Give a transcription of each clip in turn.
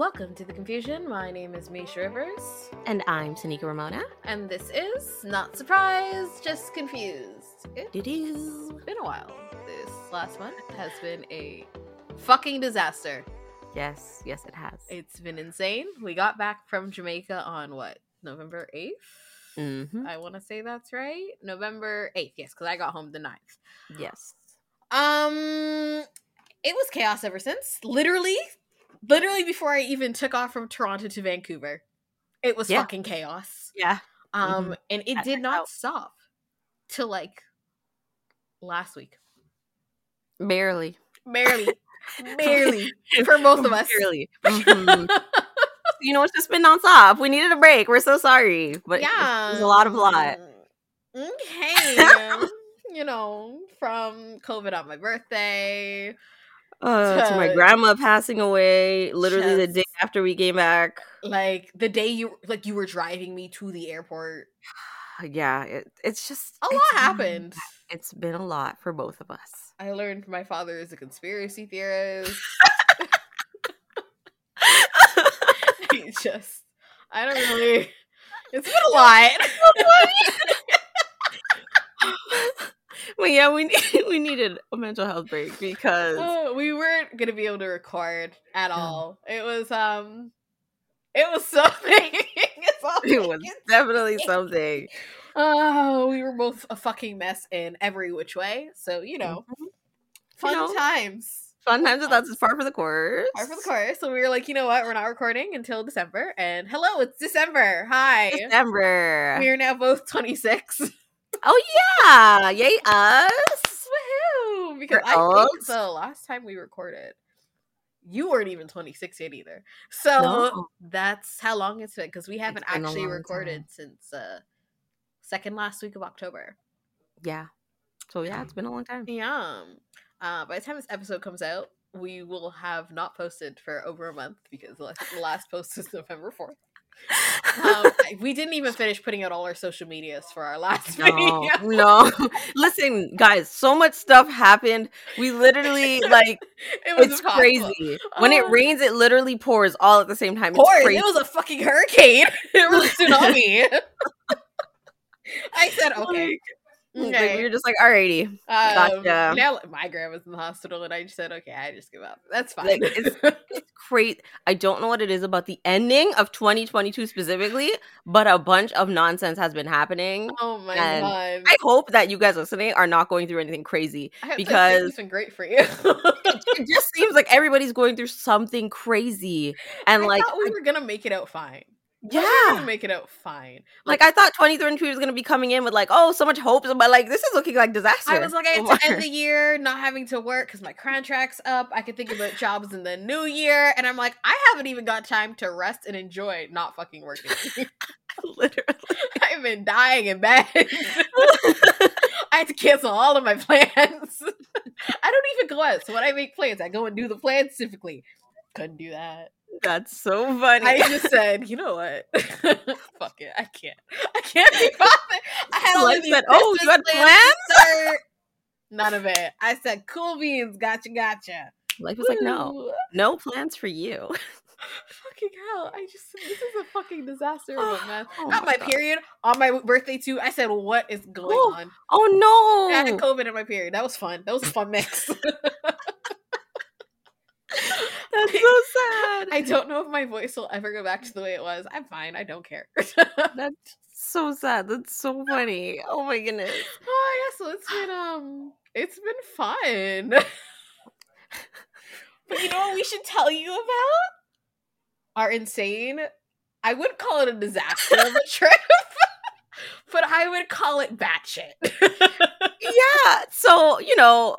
Welcome to the confusion. My name is Mischa Rivers, And I'm Tanieka Ramona. and this is not surprised, just confused. It's Doo-doo. been a while. This last month has been a fucking disaster. Yes, yes, it has. It's been insane. We got back from Jamaica on what November eighth. hmm I want to say that's right. November eighth, yes, because I got home the 9th. Yes. Um, it was chaos ever since. Literally, literally before I even took off from Toronto to Vancouver, it was Yeah. fucking chaos. Yeah. Um, and it That did not out. stop till like last week, Barely. barely, barely for both of us. Barely. Mhm. you know, it's just been nonstop. We needed a break. We're so sorry. But yeah, it was a lot of lot. Okay, you know, from COVID on my birthday. Uh, to my grandma passing away literally the day after we came back. like the day you like you were driving me to the airport. Yeah, it, it's just a lot it's been- happened. It's been a lot for both of us. i learned my father is a conspiracy theorist. He just i don't really it's been a lot well, yeah, we need, we needed a mental health break because Uh, we weren't gonna be able to record at all it was um it was something it's all it was definitely something. oh we were both a fucking mess in every which way so you know Mhm. fun know, times Fun times that's as par for the course. Par for the course. So we were like, you know what? We're not recording until December. And hello, it's December. Hi. December. We are now both 26. Oh yeah, yay us! Woohoo! Because We're I old. think the last time we recorded, you weren't even 26 yet either. So No. that's how long it's been. Because we haven't actually recorded since uh second last week of October. Yeah. So yeah, it's been a long time. Yeah. Uh, by the time this episode comes out, we will have not posted for over a month because the last, the last post is November 4th. Um, we didn't even finish putting out all our social medias for our last No, video. no. Listen, guys, so much stuff happened. We literally like It was it's impossible. crazy. When it Oh. rains, it literally pours all at the same time. It's Pours. crazy. It was a fucking hurricane. it was a tsunami. I said, okay. Like, Okay. we were just like, alrighty. Um, gotcha. Now my grandma's in the hospital, and I just said, okay, I just give up. That's fine. Like, it's- It's great. I don't know what it is about the ending of 2022 specifically, but a bunch of nonsense has been happening. oh my god. I hope that you guys listening are not going through anything crazy. I hope that because- it's been great for you. It just seems like everybody's going through something crazy. And I like, thought we were gonna make it out fine. I thought gonna yeah. make it out fine. Like I thought 2023 was gonna be coming in with like, oh, so much hope, but like this is looking like disaster. I was like, I had to end the year not having to work because my contract's up. I could think about jobs in the new year, and I'm like, I haven't even got time to rest and enjoy not fucking working. literally. I've been dying in bed. I had to cancel all of my plans. I don't even go out. So when I make plans, I go and do the plans specifically. Couldn't do that. That's so funny. I just said, you know what? Fuck it. I can't. I can't be bothered. I had all these said, "Oh, you had plans? None of it. I said, cool beans. Gotcha, gotcha. Life was like, no, no plans for you. Fucking hell. I just, this is a fucking disaster of a mess. Oh Not my my God. period. On my birthday, too. I said, what is going Oh, on? Oh no. I had! COVID in my period. That was fun. That was a fun mix. That's so sad. I don't know if my voice will ever go back to the way it was. I'm fine. I don't care. That's so sad. That's so funny. Oh my goodness. oh yeah, so it's been um it's been fun. but you know what we should tell you about? Our insane I wouldn't call it a disaster of a trip. but I would call it batshit. Yeah. So you know,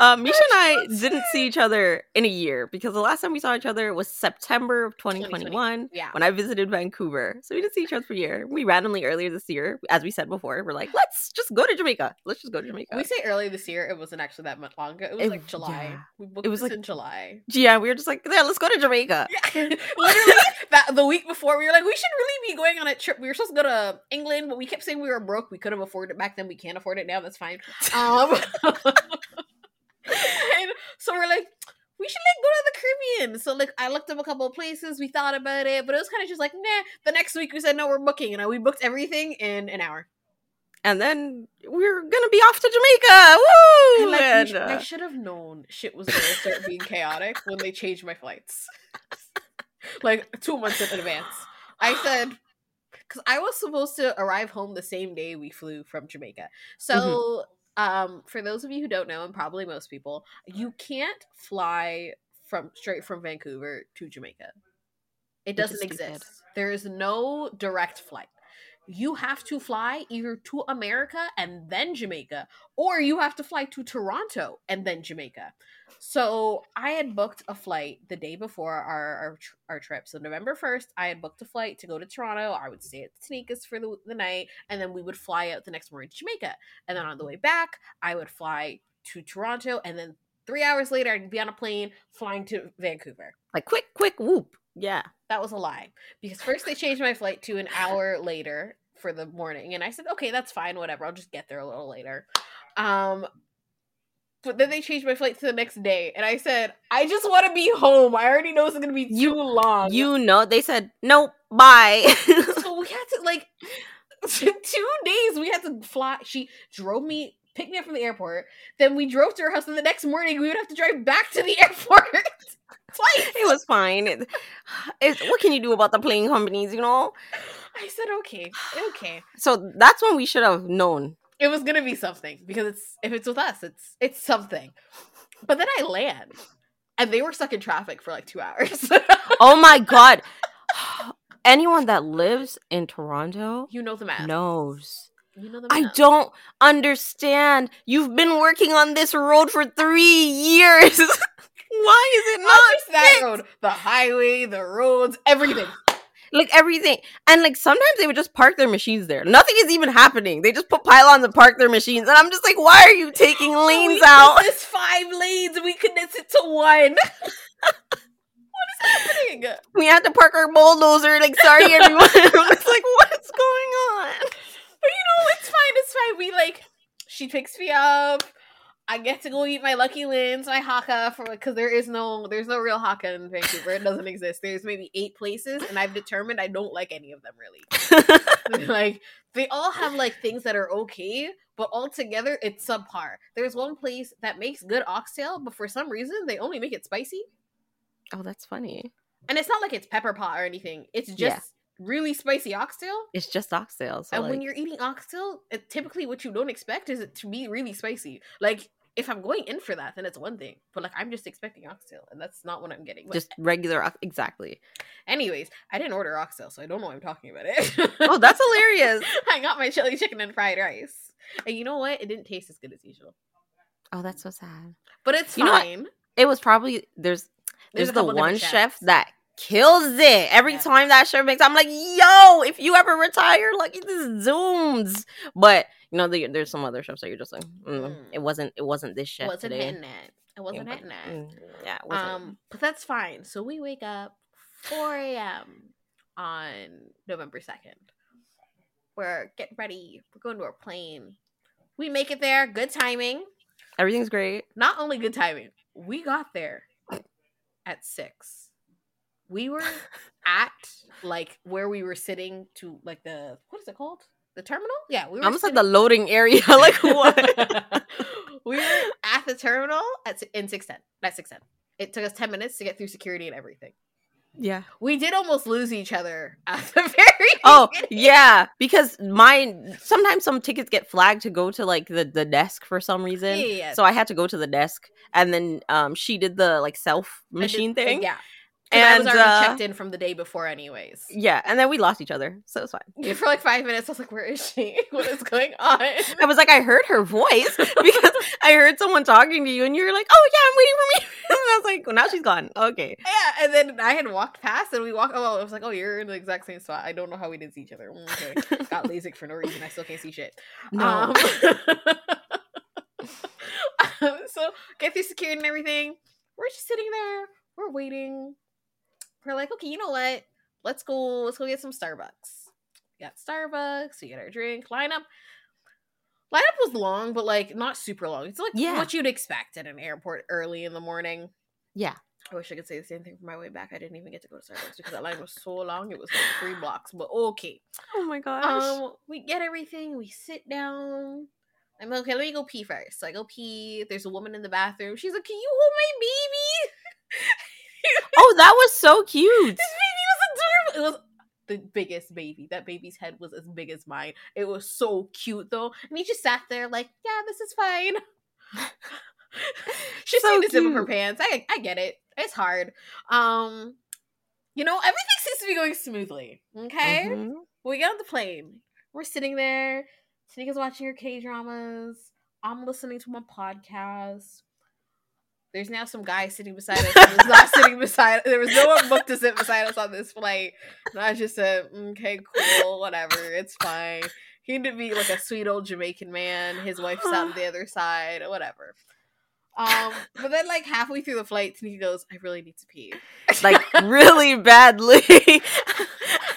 uh, Misha and I didn't see each other in a year because the last time we saw each other was September of 2021 yeah. when I visited Vancouver. So we didn't see each other for a year. We randomly earlier this year, as we said before, we're like, let's just go to Jamaica. Let's just go to Jamaica. We say early this year, it wasn't actually that much longer. It was It- like July. yeah. We booked It was like- in July. yeah, we were just like, yeah, let's go to Jamaica. Yeah, literally that the week before we were like, we should really be going on a trip. We were supposed to go to England, but we kept saying we were broke. We could have afforded it back then. We can't afford it now. That's fine. Um, and so we're like, we should like go to the Caribbean. So like I looked up a couple of places, we thought about it, but it was kind of just like, nah. The next week we said no, we're booking, and we booked everything in an hour. And then we're gonna be off to Jamaica. Woo! And, like, And, sh- I uh, should have known shit was gonna start being chaotic when they changed my flights. like two months in advance. I said because I was supposed to arrive home the same day we flew from Jamaica. So um for those of you who don't know, and probably most people, you can't fly from straight from Vancouver to Jamaica. It doesn't exist. There is no direct flight. You have to fly either to America and then Jamaica, or you have to fly to Toronto and then Jamaica. So I had booked a flight the day before our our, our trip. So November first, I had booked a flight to go to Toronto. I would stay at Sneakers for the, the night, and then we would fly out the next morning to Jamaica. And then on the way back, I would fly to Toronto, and then three hours later, I'd be on a plane flying to Vancouver. like quick, quick, whoop. Yeah. That was a lie because first they changed my flight to an hour later for the morning, and I said, "Okay, that's fine, whatever. I'll just get there a little later." Um, but then they changed my flight to the next day, and I said, "I just want to be home. I already know it's gonna be too You- long." You know, they said nope. Bye. so we had to like two days. We had to fly. She drove me, picked me up from the airport. Then we drove to her house, and the next morning we would have to drive back to the airport twice. it was fine. It, it, what can you do about the plane companies? You know. I said, "Okay, okay." So that's when we should have known. it was gonna be something because it's if it's with us, it's it's something. But then I land, and they were stuck in traffic for like two hours. Oh my god. Anyone that lives in Toronto you know the math. knows. you know the I don't understand. You've been working on this road for three years. Why is it Not not just that fixed? road, the highway, the roads, everything. Like everything. And like sometimes they would just park their machines there. Nothing is even happening. They just put pylons and park their machines. And I'm just like, why are you taking lanes we out? This five lanes, we condense it to one. what is happening? We had to park our bulldozer. Like, sorry everyone. I'm like, what's going on? But you know, it's fine. It's fine. We like, she picks me up. I get to go eat my Lucky Lins, my hakka for because there is no, there's no real hakka in Vancouver. It doesn't exist. There's maybe eight places, and I've determined I don't like any of them really. like they all have like things that are okay, but altogether it's subpar. There's one place that makes good oxtail, but for some reason they only make it spicy, oh, that's funny. and it's not like it's pepper pot or anything. It's just Yeah. really spicy oxtail. It's just oxtail. So and when you're eating oxtail, it, typically what you don't expect is it to be really spicy. Like if I'm going in for that, then it's one thing. But like I'm just expecting oxtail, and that's not what I'm getting. But just regular ox- exactly. anyways, I didn't order oxtail, so I don't know why I'm talking about it. Oh, that's hilarious. I got my chili chicken and fried rice, and you know what? It didn't taste as good as usual, Oh, that's so sad. but it's You know what? fine. It was probably there's There's there's, the one chef that kills it every Yeah. time that chef makes. I'm like, yo, if you ever retire, like it just zooms. But you know, the, there's some other chefs that you're just like, mm, Mm. it wasn't it wasn't this chef wasn't today. hitting it. It wasn't Yeah, hitting it. Mm, yeah. Um, but that's fine. So we wake up 4 a.m. on November 2nd. We're getting ready. We're going to our plane. We make it there. Good timing. Everything's great. Not only good timing, we got there at 6. We were at like where we were sitting to like the what is it called? The terminal? Yeah, we were almost at sitting- the loading area. like what? we were at the terminal at in 610. At 610. It took us 10 minutes to get through security and everything. yeah. We did almost lose each other at the very Oh beginning. yeah, because mine sometimes some tickets get flagged to go to like the, the desk for some reason. Yeah, yeah, yeah. So I had to go to the desk, and then um she did the like self did- machine thing. Yeah. And I was already uh, checked in from the day before anyways. Yeah, and then we lost each other, so it's fine. Yeah, For like five minutes, I was like, where is she? What is going on? I was like, I heard her voice because I heard someone talking to you, and you were like, "Oh yeah, I'm waiting for me." and I was like, well, "Now she's gone." Okay, Yeah, and then I had walked past and we walked. Oh, I was like, oh, you're in the exact same spot. I don't know how we didn't see each other. Mm, Okay. Got LASIK for no reason. I still can't see shit. no, Um, so get through security and everything. We're just sitting there. We're waiting. We're like, okay, you know what? Let's go. Let's go get some Starbucks. We got Starbucks. We get our drink. Lineup. Lineup was long, but like not super long. It's like Yeah. what you'd expect at an airport early in the morning. yeah, I wish I could say the same thing for my way back. I didn't even get to go to Starbucks because that line was so long. It was like three blocks. But okay. Oh my gosh. Um, we get everything. We sit down. I'm okay. Let me go pee first. So I go pee. There's a woman in the bathroom. She's like, "Can you hold my baby?" oh, that was so cute. This baby was adorable. It was the biggest baby. That baby's head was as big as mine. It was so cute though. And he just sat there like, yeah, this is fine. She's So to zip up her pants. I I get it. It's hard. Um, you know, everything seems to be going smoothly. Okay. Mhm. We get on the plane. We're sitting there. Tanieka's watching her K dramas. I'm listening to my podcast. There's now some guy sitting beside us. who was not sitting beside. There was no one booked to sit beside us on this flight. And I just said, "Okay, cool, whatever, it's fine." He had to be like a sweet old Jamaican man. His wife's on the other side, whatever. Um, but then like halfway through the flight, Tanieka goes, "I really need to pee." like really badly.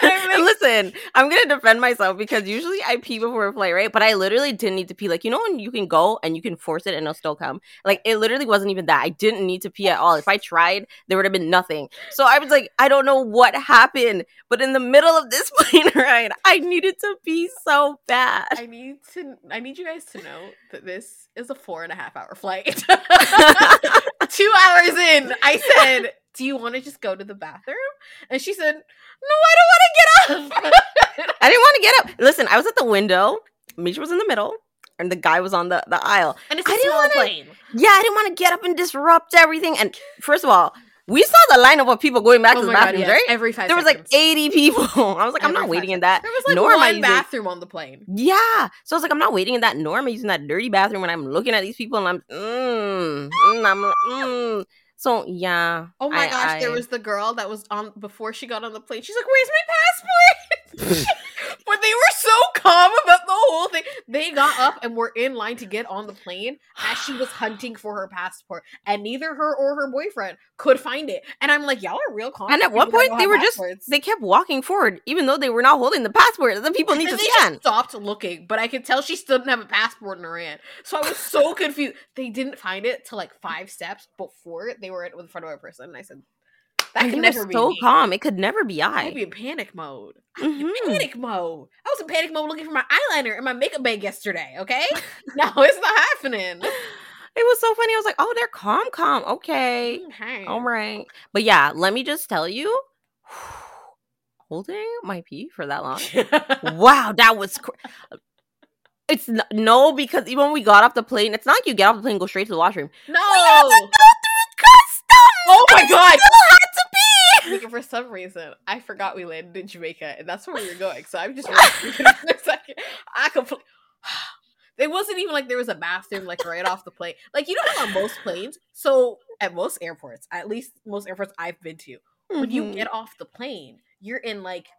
I'm And like- listen, I'm gonna defend myself because usually I pee before a flight, right? But I literally didn't need to pee. Like you know when you can go and you can force it and it'll still come. Like it literally wasn't even that. I didn't need to pee at all. If I tried, there would have been nothing. So I was like, I don't know what happened, but in the middle of this plane ride, I needed to pee so bad. I need to. I need you guys to know that this is a four and a half hour flight. Two hours in, I said, "Do you want to just go to the bathroom?" And she said, "No, I don't want to get up." I didn't want to get up. Listen, I was at the window. Mischa was in the middle, and the guy was on the, the aisle. and it's a I didn't small wanna- plane. Yeah, I didn't want to get up and disrupt everything. And first of all, we saw the lineup of people going back Oh to the bathrooms, Yes, right? every five. There was like 80 people. I was like, I'm not waiting in that. There was like nor one bathroom on the plane. Yeah. So I was like, I'm not waiting in that, nor am I using that dirty bathroom when I'm looking at these people and I'm, mm, mm, I'm, mm. So yeah. Oh my I- gosh! there was the girl that was on before she got on the plane. She's like, "Where's my passport?" but they were so calm about the whole thing. They got up and were in line to get on the plane as she was hunting for her passport, and neither her or her boyfriend could find it. And I'm like, "Y'all are real calm." And at one point, they were just they kept walking forward, even though they were not holding the passport. The people need to scan. stopped looking, but I could tell she still didn't have a passport in her hand. So I was so confused. They didn't find it till like five steps before they were in front of a person. And I said, "That And could never be so me. calm. It could never be I'd I. be in panic mode. I'd be in Mhm. panic mode. I was in panic mode looking for my eyeliner in my makeup bag yesterday. Okay, no, it's not happening. It was so funny. I was like, oh, they're calm, calm. Okay. Okay. All right. But yeah, let me just tell you, holding my pee for that long. wow, that was. Cr- it's n- no because even when we got off the plane, it's not like you get off the plane and go straight to the washroom. no. had to go through customs. Oh my god. Still had to pee. Like, for some reason, I forgot we landed in Jamaica, and that's where we were going. So I'm just for a second. I completely. It wasn't even like there was a bathroom like right off the plane. Like you know how on most planes, so at most airports, at least most airports I've been to, when you Mhm. get off the plane, you're in like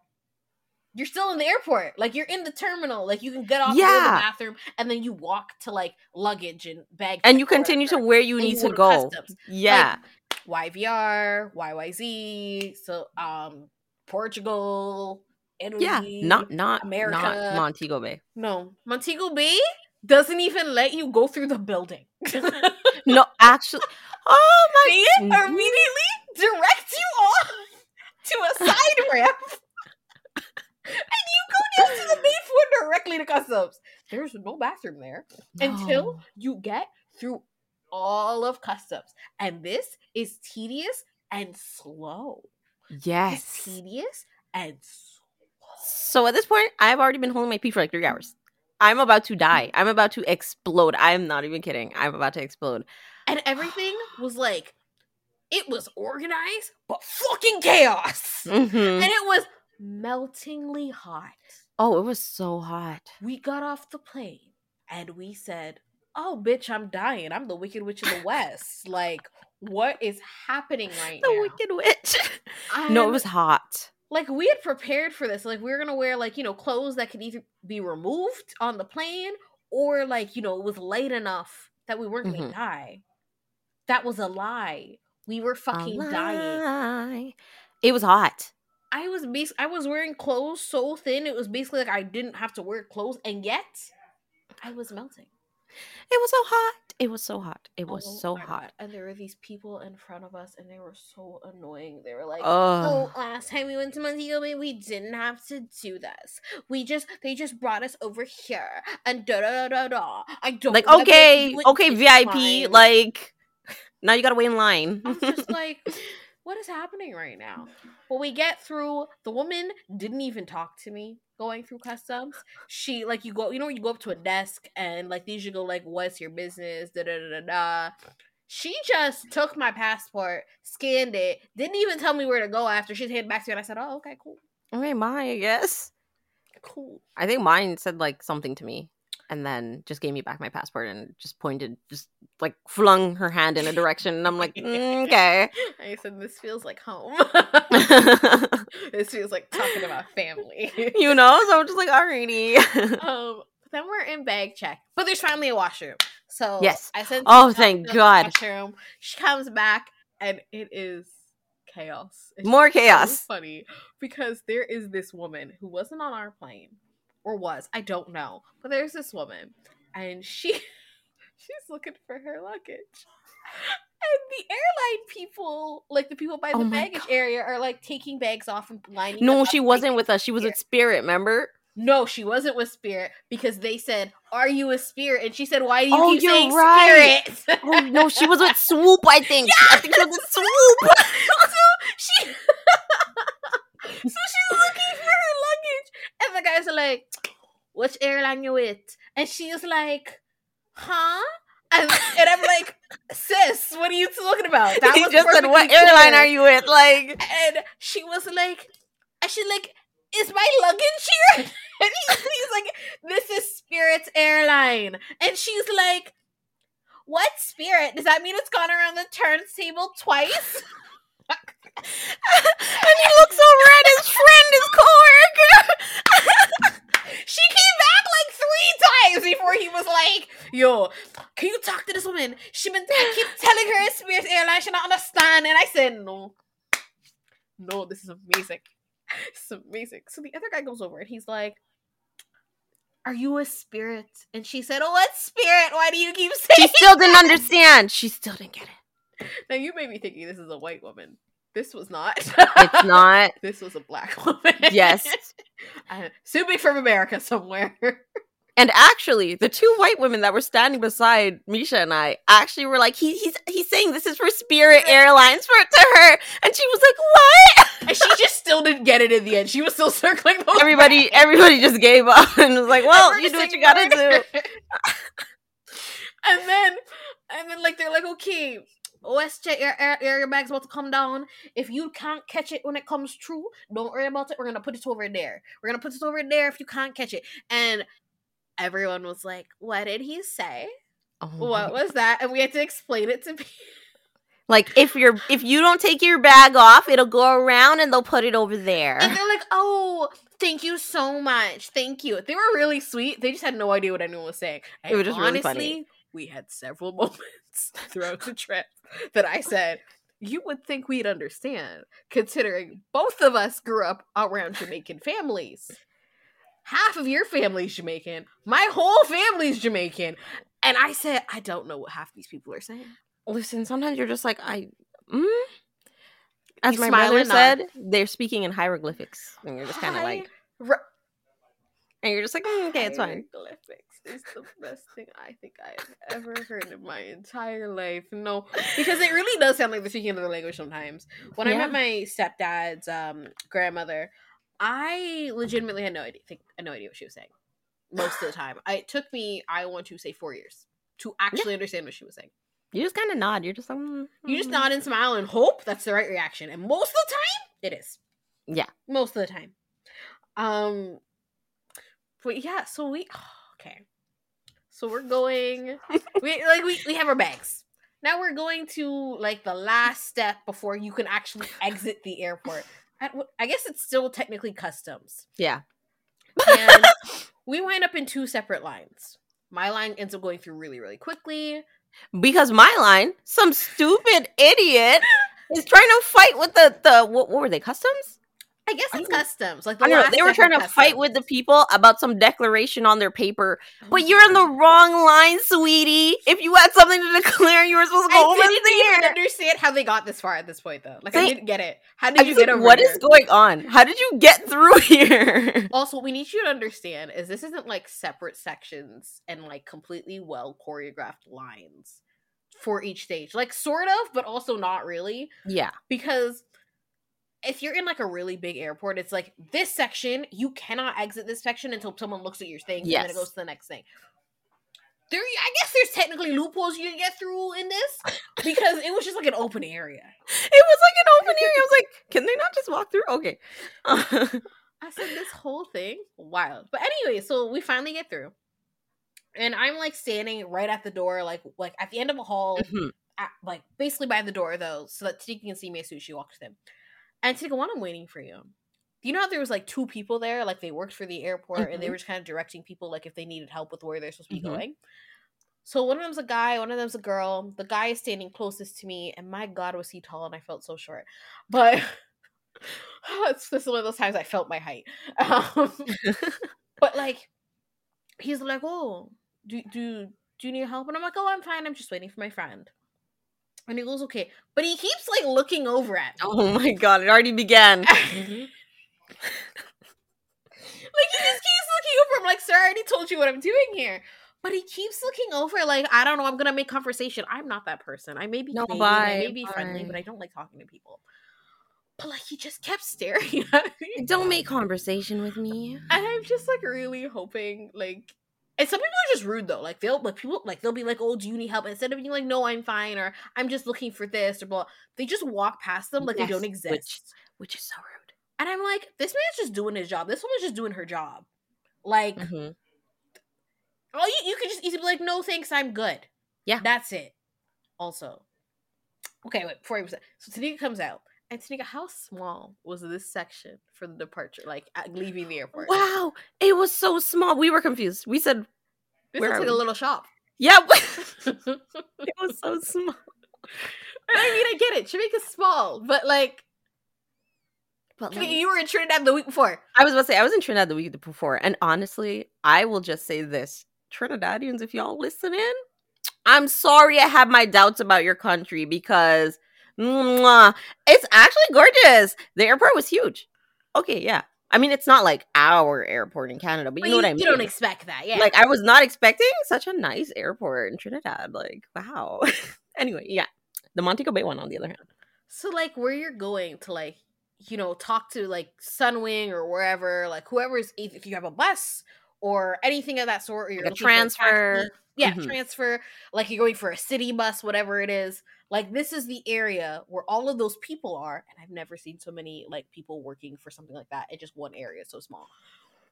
you're still in the airport. Like you're in the terminal. Like you can get off to the bathroom and then you walk to like luggage and bag. and you continue to where you need to go customs. Yeah. YVR, YYZ, so um Portugal, Italy. yeah. Not not America. not Montego Bay. no. Montego Bay doesn't even let you go through the building. No, actually. Oh my. They immediately direct you off to a side ramp. and you go down to the main floor directly to customs. There's no bathroom there until you get through all of customs. And this is tedious and slow. It's Yes. tedious and slow. So at this point, I've already been holding my pee for like three hours. I'm about to die. I'm about to explode. I'm not even kidding. I'm about to explode. And everything was like, it was organized, but fucking chaos. Mhm. And it was meltingly hot. Oh, it was so hot. We got off the plane and we said, Oh, bitch, I'm dying. I'm the Wicked Witch of the West. Like, what is happening right The now? The Wicked Witch. i no, it was hot. like we had prepared for this. Like we were gonna wear like you know clothes that could either be removed on the plane or like you know it was light enough that we weren't gonna Mhm. die. That was a lie. We were fucking dying. It was hot. I was bas- I was wearing clothes so thin it was basically like I didn't have to wear clothes, and yet I was melting. It was so hot. It was so hot. It was Oh so hot. God. And there were these people in front of us, and they were so annoying. They were like, Oh, "Oh, last time we went to Montego Bay, we didn't have to do this. We just they just brought us over here, and da da da da da. I don't like okay, okay, VIP. line." Like now you gotta wait in line. I was just like, what is happening right now? Well, we get through. The woman didn't even talk to me going through customs. She like you go, you know, you go up to a desk and like these you go like, what's your business? Da da da da da. She just took my passport, scanned it, didn't even tell me where to go after. She handed back to me, and I said, "Oh, okay, cool, okay, mine. I guess. cool." I think mine said like something to me, and then just gave me back my passport and just pointed, just like flung her hand in a direction, and I'm like, "Mm, okay. I said, "This feels like home. this feels like talking about family." you know, so I'm just like, alrighty. um then we're in bag check but there's finally a washroom so Yes. i said, Oh, thank God. washroom she comes back and it is chaos It's More so chaos. funny because there is this woman who wasn't on our plane or was i don't know but there's this woman and she she's looking for her luggage and the airline people like the people by oh the Oh baggage area are like taking bags off and lining No, she wasn't with us. She was with Spirit. Remember? no, she wasn't with Spirit because they said, "Are you a spirit?" And she said, "Why do you Oh, keep you're saying right. spirit?" Oh no, she was with Swoop. I think. I think she was with Swoop. so she, so she's looking for and the guys are like, "Which airline you with?" And she's like, "Huh?" And, and I'm like, "Sis, what are you talking about?" That he was just said, "What airline clear." are you with?" Like, And she was like, and she's like, is my luggage here? And he's, he's like, this is Spirit's airline. And she's like, what Spirit? Does that mean it's gone around the turntable twice? and he looked so red. His friend, his coworker. She came back like three times before he was like, yo, can you talk to this woman? She been I keep telling her it's Spirit Airline, she not understand. And I said, no. No, this is amazing. It's amazing. So the other guy goes over and he's like, Are you a spirit? And she said, Oh, what spirit? Why do you keep saying she still didn't understand. She still didn't get it. Now you may be thinking this is a white woman. This was not. It's not. This was a black woman. Yes. uh, Subi from America somewhere. And actually, the two white women that were standing beside Mischa and I actually were like, he, he's he's saying this is for Spirit Airlines for to her, and she was like, "What?" and she just still didn't get it in the end. She was still circling everybody everybody just gave up and was like, "Well, you do what you gotta do." do. and then, and then, like they're like, okay, WestJet air, air, air bag's about to come down. If you can't catch it when it comes true, don't worry about it. We're gonna put it over there. We're gonna put it over there if you can't catch it. And everyone was like, "What did he say? Oh What was that?" And we had to explain it to people. Like if you're if you don't take your bag off, it'll go around and they'll put it over there. And they're like, "Oh, thank you so much, thank you." They were really sweet. They just had no idea what anyone was saying. It was just really honestly, funny. we had several moments throughout the trip that I said, "You would think we'd understand," considering both of us grew up around Jamaican families. Half of your family's Jamaican. My whole family's Jamaican. And I said, I don't know what half these people are saying. Listen, sometimes you're just like I. Mm? As You my brother said, they're speaking in hieroglyphics, and you're just kind of like, and you're just like, "Mm, okay, it's fine. Is the best thing I think I've ever heard in my entire life. No, because it really does sound like they're speaking another language sometimes. When I met my stepdad's um, grandmother, I legitimately had no idea, think, had no idea what she was saying most of the time. I, it took me, I want to say, four years to actually understand what she was saying. You just kind of nod. You're just like, mm, You just mm. nod and smile and hope that's the right reaction, and most of the time, it is. Yeah. most of the time. Um, but yeah, so we okay. So we're going. we like we we have our bags. Now we're going to like the last step before you can actually exit the airport. I, I guess it's still technically customs. Yeah. And we wind up in two separate lines. My line ends up going through really, really quickly. Because my line, some stupid idiot is trying to fight with the the what, what were they customs? I guess it's don't- customs. Like the I don't know. They were trying to fight with the people about some declaration on their paper, Oh but you're in the wrong line, sweetie. If you had something to declare, you were supposed to go over here. I over didn't even understand how they got this far at this point, though. Like I didn't get it. How did I you get over what here? is going on? How did you get through here? Also, what we need you to understand is this isn't like separate sections and like completely well choreographed lines for each stage. Like sort of, but also not really. yeah. Because if you're in like a really big airport, it's like this section, you cannot exit this section until someone looks at your thing and then it goes to the next thing. There I guess there's technically loopholes you can get through in this because it was just like an open area. It was like an open area. I was like, can they not just walk through? Okay. I said this whole thing wild. But anyway, so we finally get through. And I'm like standing right at the door, like like at the end of a hall, Mhm. at, like basically by the door though, so that Tanieka can see me as soon as she walks in. And Tanieka, when I'm waiting for you, you know how there was like two people there, like they worked for the airport and they Mhm. were just kind of directing people like if they needed help with where they're supposed to be Mhm. going. So one of them's a guy, one of them's a girl. The guy is standing closest to me, and my God, was he tall, and I felt so short. But it's this is one of those times I felt my height. Um, but like, he's like, "Oh, do do do you need help?" And I'm like, "Oh, I'm fine. I'm just waiting for my friend." And he goes, "Okay," but he keeps like looking over at me. oh my god, it already began. Mm-hmm. like he just keeps looking over. I'm like, "Sir, I already told you what I'm doing here." But he keeps looking over, like I don't know. I'm gonna make conversation. I'm not that person. I may be No, Canadian, I may bye, be friendly, but. I don't like talking to people. But like, he just kept staring at me. Don't make conversation with me. And I'm just like really hoping like and some people are just rude though. Like they'll like people like they'll be like, Oh, do you need help? Instead of being like, No, I'm fine or I'm just looking for this or blah they just walk past them like Yes, they don't exist. Which is so rude. And I'm like, this man's just doing his job. This woman's just doing her job. Like Mhm. all you, you could just easily be like, No, thanks, I'm good. Yeah. That's it. Also. Okay, wait, before I was so Tanieka comes out. And Tanieka, how small was this section for the departure, like leaving the airport? Wow, it was so small. We were confused. We said, This looks like a little shop. "Yeah, it was so small." I mean, I get it. Jamaica's small, but like, But you- like, you were in Trinidad the week before. I was about to say I was in Trinidad the week before, and honestly, I will just say this: Trinidadians, if y'all listen in, I'm sorry I have my doubts about your country because mwah, it's actually gorgeous. The airport was huge. Okay, yeah. I mean, it's not like our airport in Canada, but you know what I mean. You don't expect that, yeah. Like I was not expecting such a nice airport in Trinidad. Like wow. anyway, yeah. The Montego Bay one, on the other hand. so, like, where you're going to, like, you know, talk to like Sunwing or wherever, like whoever's if if you have a bus or anything of that sort, or you're Like a looking for taxi- transfer. Yeah, Mhm. transfer. Like you're going for a city bus, whatever it is. Like this is the area where all of those people are, and I've never seen so many like people working for something like that in just one area so small.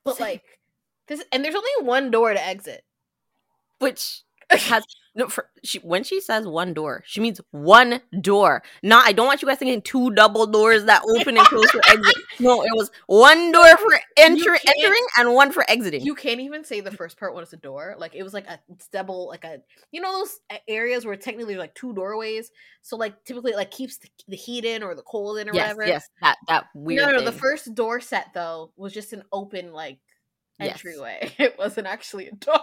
But Same. like this, and there's only one door to exit. Which has no for she when she says one door, she means one door. Not I don't want you guys thinking two double doors that open and close for exit. No, it was one door for enter entering and one for exiting. You can't even say the first part was a door. Like it was like a double, like a you know those areas where technically like two doorways. So like typically it, like keeps the, the heat in or the cold in or yes, whatever. yes, that that weird. no, no, the first door set though was just an open like Yes. entryway. It wasn't actually a door.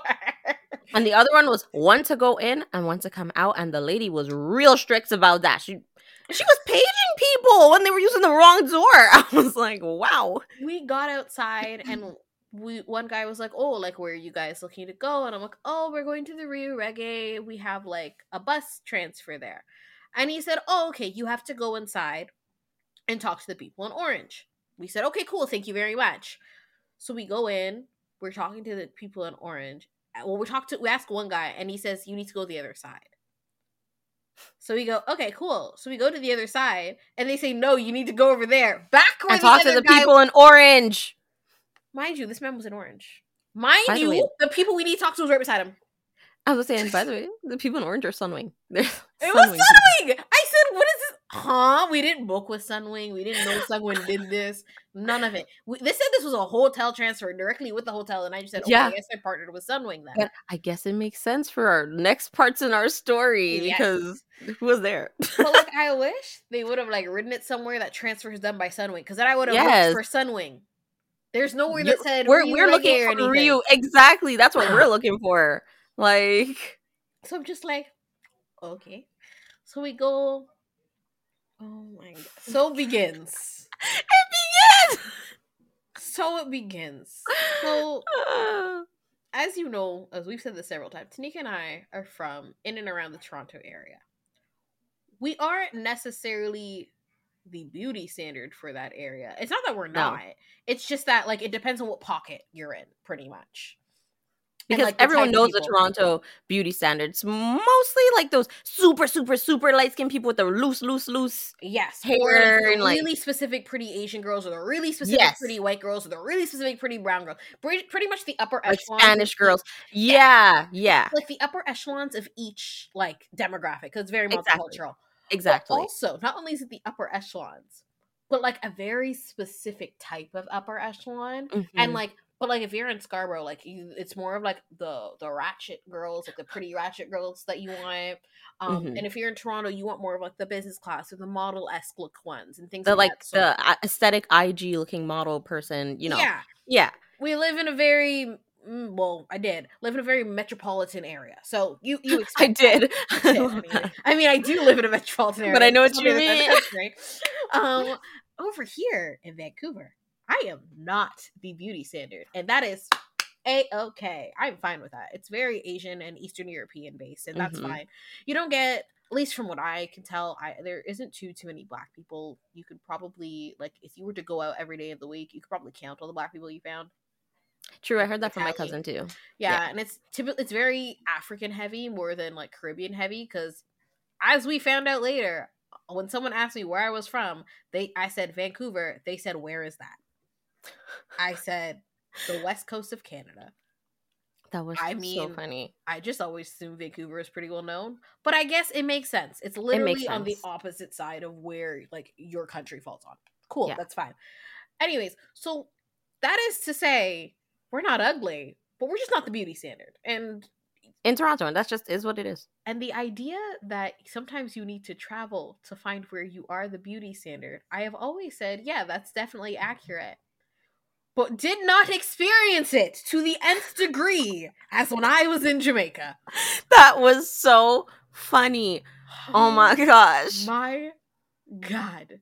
And the other one was one to go in and one to come out, and the lady was real strict about that. She she was paging people when they were using the wrong door. I was like, wow. we got outside and we one guy was like, "Oh, like where are you guys looking to go?" And I'm like, "Oh, we're going to the Riu Reggae. We have like a bus transfer there." And he said, "Oh, okay, you have to go inside and talk to the people in Orange." We said, "Okay, cool. Thank you very much." So we go in, we're talking to the people in Orange. Well, we talk to we ask one guy and he says, "You need to go the other side." So we go, okay, cool. So we go to the other side, and they say, no, you need to go over there. Back where And talk to the people in orange. Mind you, this man was in orange. Mind By you, way- the people we need to talk to was right beside him. I was saying, by the way, the people in Orange are Sunwing. They're It was Sunwing. I said, "What is this? Huh? We didn't book with Sunwing. We didn't know Sunwing did this. None of it. We, they said this was a hotel transfer directly with the hotel, and I just said, okay, Yeah. I guess I partnered with Sunwing then. But I guess it makes sense for our next parts in our story Yes. because who was there? but like, I wish they would have like written it somewhere that transfer is done by Sunwing, because then I would have Yes. looked for Sunwing. There's nowhere that said we're we're looking for. Riu. Exactly. That's what we're looking for. Like So I'm just like, okay. So we go. Oh my god. So it begins. it begins. So it begins. So as you know, as we've said this several times, Tanieka and I are from in and around the Toronto area. We aren't necessarily the beauty standard for that area. It's not that we're No. not. It's just that like it depends on what pocket you're in, pretty much. And, because like, everyone knows the. Toronto beauty standards. Mostly like those super, super, super light skinned people with the loose, loose, loose. Yes, hair or like the and, like- really specific pretty Asian girls, or the really specific Yes. pretty white girls, or the really specific pretty brown girls. Pretty, pretty much the upper Like echelon, Spanish girls. Yeah, yeah. like the upper echelons of each like demographic, because it's very Exactly. multicultural. But Exactly. also, not only is it the upper echelons, but like a very specific type of upper echelon, and Mhm. like. But like if you're in Scarborough, like you, it's more of like the the ratchet girls, like the pretty ratchet girls that you want. Um, Mhm. and if you're in Toronto, you want more of like the business class or the model esque look ones and things the like like sort. the aesthetic IG looking model person, you know. Yeah, Yeah. we live in a very mm, well. I did live in a very metropolitan area, so you you I did. I, did. I, mean, I mean, I do live in a metropolitan area, But I know what you mean. right. Um, over here in Vancouver, I am not the beauty standard, and that is a okay. I'm fine with that. It's very Asian and Eastern European based, and that's Mhm. fine. You don't get, at least from what I can tell, I there isn't too too many black people. You could probably like if you were to go out every day of the week, you could probably count all the black people you found. True, I heard that from my cousin too. Yeah, Yeah. and it's typically it's very African heavy more than like Caribbean heavy because as we found out later, when someone asked me where I was from, they I said Vancouver. They said where is that? I said the west coast of Canada. That was I so mean, funny. I just always assumed Vancouver is pretty well known, but I guess it makes sense. It's literally makes on the opposite side of where like your country falls on. Cool, Yeah. that's fine. Anyways, so that is to say, we're not ugly, but we're just not the beauty standard. And In Toronto, and that's just is what it is. and the idea that sometimes you need to travel to find where you are the beauty standard, I have always said, yeah, that's definitely accurate. But did not experience it to the nth degree as when I was in Jamaica. That was so funny. Oh, oh my gosh. My God.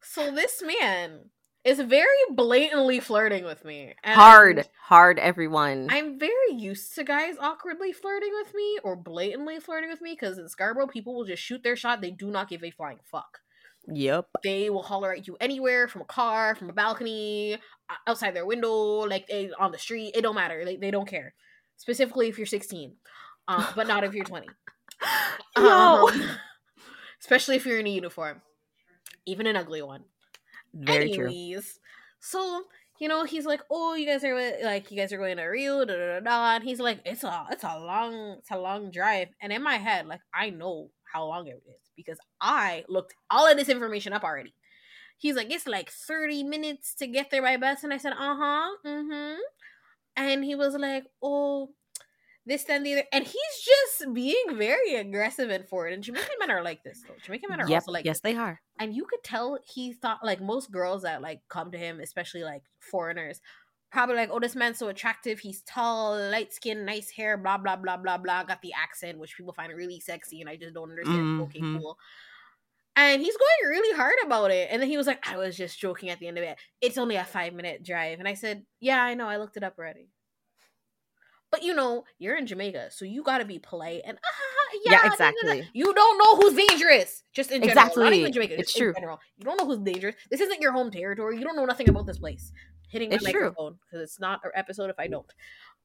So this man is very blatantly flirting with me. and hard, hard, everyone. I'm very used to guys awkwardly flirting with me or blatantly flirting with me because in Scarborough, people will just shoot their shot. They do not give a flying fuck. Yep. They will holler at you anywhere from a car, from a balcony, outside their window, like they, on the street. It don't matter. They, they don't care. Specifically if you're 16, uh, but not if you're 20. No. Um, especially if you're in a uniform, even an ugly one. Very true. So you know he's like, "Oh, you guys are like, you guys are going to Riu, da da da da," and he's like, "It's a, it's a long, it's a long drive." And in my head, like, I know how long it is because I looked all of this information up already. He's like, "It's like thirty minutes to get there by bus," and I said, "Uh huh, mm hmm," and he was like, "Oh." This, then the other, and he's just being very aggressive and forward. And Jamaican men are like this, though. Jamaican men are Yep. also like yes, they are. and you could tell he thought like most girls that like come to him especially like foreigners probably like oh this man's so attractive. He's tall light skin nice hair blah blah blah blah blah. Got the accent which people find really sexy and i just don't understand. Okay Mhm. cool. And he's going really hard about it. And then he was like i was just joking at the end of it. It's only a five minute drive. And i said yeah i know. I looked it up already. But you know you're in jamaica so you gotta be polite and ah, yeah, Yeah, da, da, da." exactly. you don't know who's dangerous. Just in general not even jamaica It's true. general. You don't know who's dangerous. This isn't your home territory. You don't know nothing about this place hitting my It's microphone because it's not our episode if i don't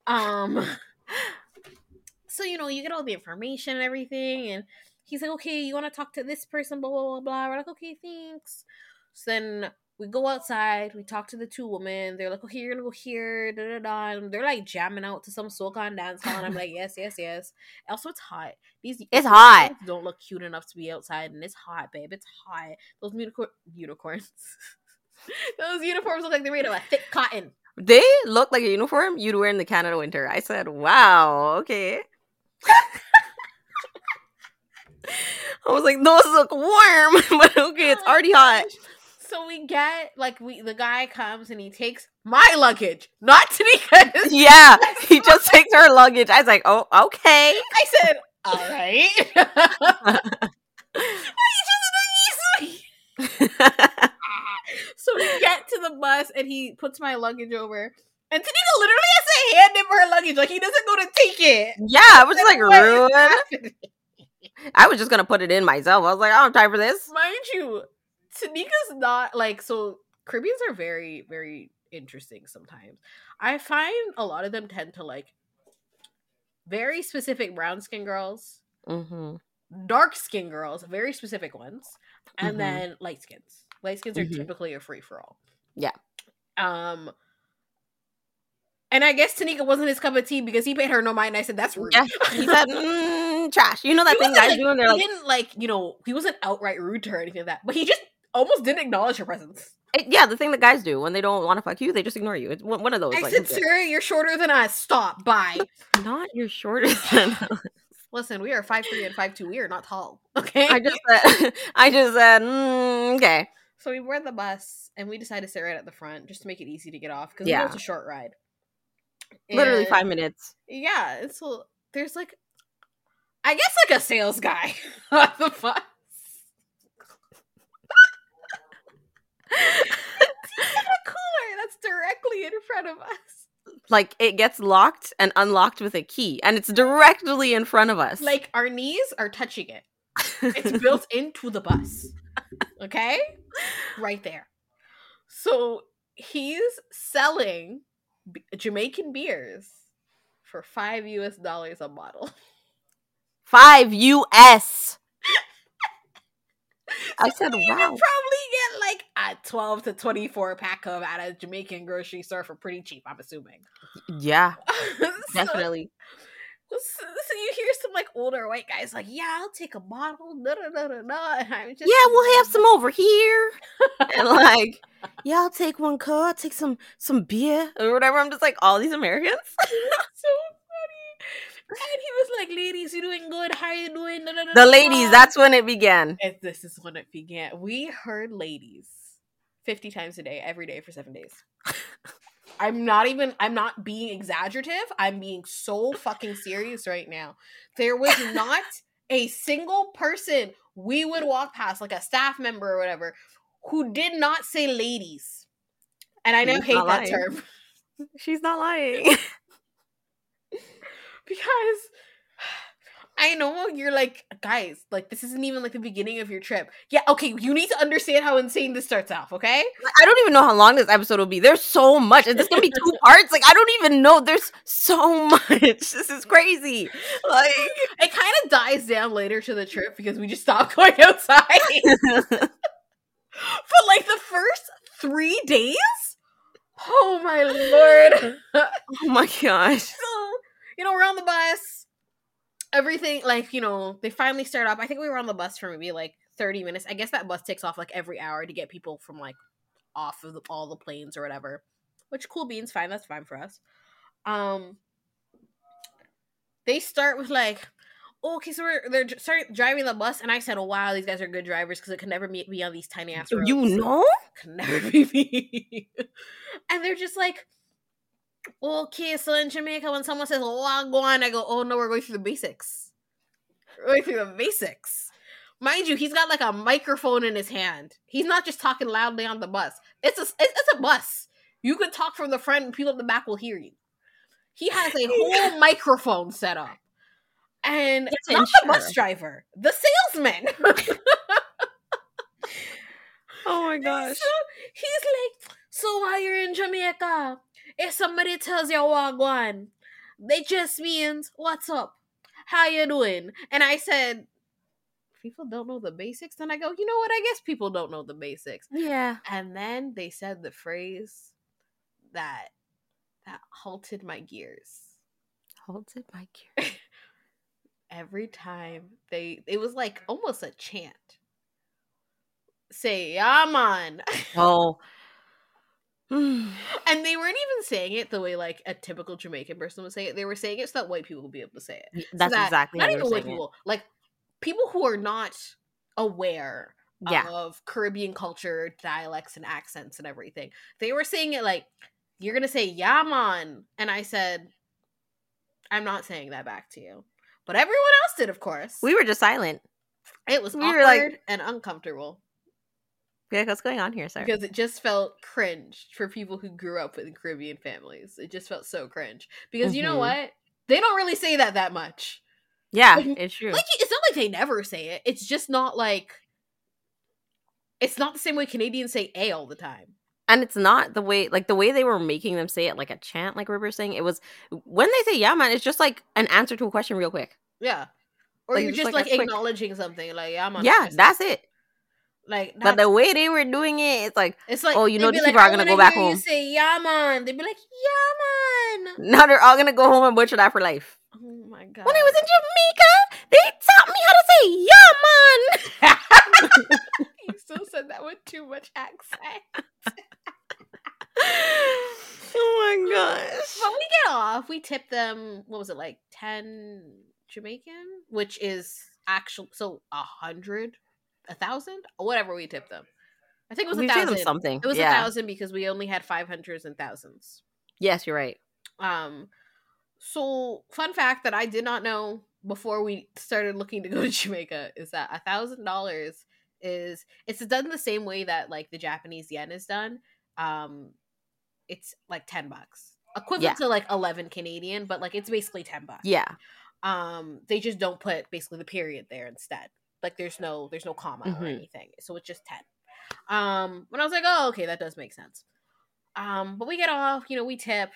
um so you know you get all the information and everything and he's like okay you want to talk to this person blah blah blah blah we're like okay thanks So then we go outside, we talk to the two women. They're like, okay, you're gonna go here, da da da. And they're like jamming out to some soca and dance hall. And I'm like, yes, yes, yes. Also, it's hot. These It's hot. Don't look cute enough to be outside, and it's hot, babe. It's hot. Those unicorn unicorns. Those uniforms look like they're made of a thick cotton. They look like a uniform you'd wear in the Canada winter. I said, wow, okay. I was like, those look warm, but okay, it's Oh already hot. So we get like we the guy comes and he takes my luggage, not Tanieka's. Yeah, he just takes her luggage. I was like, oh, okay. I said, all right. He's just an easy. So we get to the bus and he puts my luggage over. And Tanieka literally has to hand him her luggage. Like he doesn't go to take it. yeah, I was like, rude. I was just gonna put it in myself. I was like, I don't have time for this. Mind you, Tanieka's not like so Caribbeans are very, very interesting sometimes. I find a lot of them tend to like very specific brown skin girls, Mm-hmm. dark skin girls, very specific ones, and Mhm. then light skins. Light skins are Mhm. typically a free for all. Yeah. Um and I guess Tanieka wasn't his cup of tea because he paid her no mind. And I said, "That's rude." Yeah, he said, mm, trash. You know that He thing guys like- do, and they're he like, didn't like you know he wasn't outright rude to her or anything like that, but he just almost didn't acknowledge her presence. eh, yeah, the thing that guys do when they don't want to fuck you, they just ignore you. It's one one of those. I like, said, "Sir, you're shorter than us. Stop. Bye." not you're shorter than. Listen, we are five three and five two. We are not tall. Okay. I just said, I just said, mm, okay. So we board the bus and we decided to sit right at the front just to make it easy to get off because Yeah. it's a short ride. Literally And- five minutes. Yeah, it's a, there's like, I guess like a sales guy on the bus. He's a cooler that's directly in front of us. Like it gets locked and unlocked with a key, and it's directly in front of us. Like our knees are touching it. It's built into the bus. Okay? Right there. So he's selling b- Jamaican beers for five US dollars a bottle. five US. I said, wow. can probably get like a 12 to 24 pack of at a Jamaican grocery store for pretty cheap, I'm assuming. Yeah, So- definitely. So, so you hear some like older white guys like, yeah, I'll take a bottle, da da da da da. And I'm just Yeah, we'll have some over here. and like, yeah, I'll take one cup. I'll take some some beer or whatever. I'm just like, all these Americans. so funny. And he was like, ladies, you doing good? How are you doing? Da, da, da, The ladies, da." that's when it began. And this is when it began. We heard ladies 50 times a day, every day for seven days. I'm not even, I'm not being exaggerative. I'm being so fucking serious right now. There was not a single person we would walk past, like a staff member or whatever, who did not say ladies. And I now He's hate that lying. term She's not lying. because I know you're like, guys, like this isn't even like the beginning of your trip. Yeah, okay, you need to understand how insane this starts off, okay? I don't even know how long this episode will be. There's so much. Is this gonna be two parts? Like, I don't even know. There's so much. This is crazy. Like, It kind of dies down later to the trip because we just stopped going outside. but like the first three days, oh my lord! oh my gosh. so you know we're on the bus. Everything like you know they finally start up. I think we were on the bus for maybe like thirty minutes. I guess that bus takes off like every hour to get people from like off of the, all the planes or whatever. Which cool beans, fine. That's fine for us. Um, they start with like, oh, okay, so we're they're start driving the bus, and I said, oh wow, these guys are good drivers because it could never meet me on these tiny ass roads. You know? could never be me. and they're just like, okay, so in Jamaica, when someone says, oh, I'm going, I go, oh no, we're going through the basics. We're going through the basics. Mind you, he's got like a microphone in his hand. He's not just talking loudly on the bus. It's a it's, it's a bus. You could talk from the front, and people in the back will hear you. He has a whole microphone set up, and to not the bus driver, the salesman. Oh my So he's like, so while you're in Jamaica, if somebody tells you wagwan, they just means what's up, how you doing? And I said, people don't know the basics. Then I go, you know what? I guess people don't know the basics. Yeah. And then they said the phrase that that halted my gears. Halted my gears. Every time they, it was like almost a chant. Say, yeah, man. Oh. And they weren't even saying it the way like a typical Jamaican person would say it. They were saying it so that white people would be able to say it. So That's that- exactly not how even white saying it. people, like people who are not aware Yeah. of Caribbean culture, dialects, and accents and everything. They were saying it like, "You're gonna say yaman," and I said, "I'm not saying that back to you." But everyone else did, of course. We were just silent. it was we awkward were like- and uncomfortable Yeah, what's going on here, sir? because it just felt cringe for people who grew up with Caribbean families. It just felt so cringe because you know Mhm. what? They don't really say that that much. yeah, like- it's true. Like it's not like they never say it. It's just not like it's not the same way Canadians say "a" all the time. and it's not the way like the way they were making them say it like a chant like we were saying it was when they say yeah man it's just like an answer to a question real quick Yeah. Or Like, you're just like like, a quick- acknowledging something, like yeah, I'm yeah that's it like but the way they were doing it it's like it's like oh, you know these like, people are gonna go back hear you home." say yeah man. They'd be like yeah man. now they're all gonna go home and butcher that for life Oh my god. when i was in jamaica they taught me how to say yeah man you still said that with too much accent. oh my gosh But we get off. We tip them. What was it like? Ten Jamaican, which is actual. So a hundred, a thousand, whatever we tipped them. I think it was we a thousand. something It was yeah a thousand because we only had five hundreds and thousands. yes you're right Um, so fun fact that I did not know before we started looking to go to Jamaica is that a thousand dollars is it's done the same way that like the Japanese yen is done. Um, it's like ten bucks, equivalent to like eleven Canadian, but like it's basically ten bucks. yeah Um, they just don't put basically the period there instead. Like there's no there's no comma or Mhm. anything, so it's just ten. Um, when I was like, oh okay, that does make sense. Um, but we get off, you know, we tip.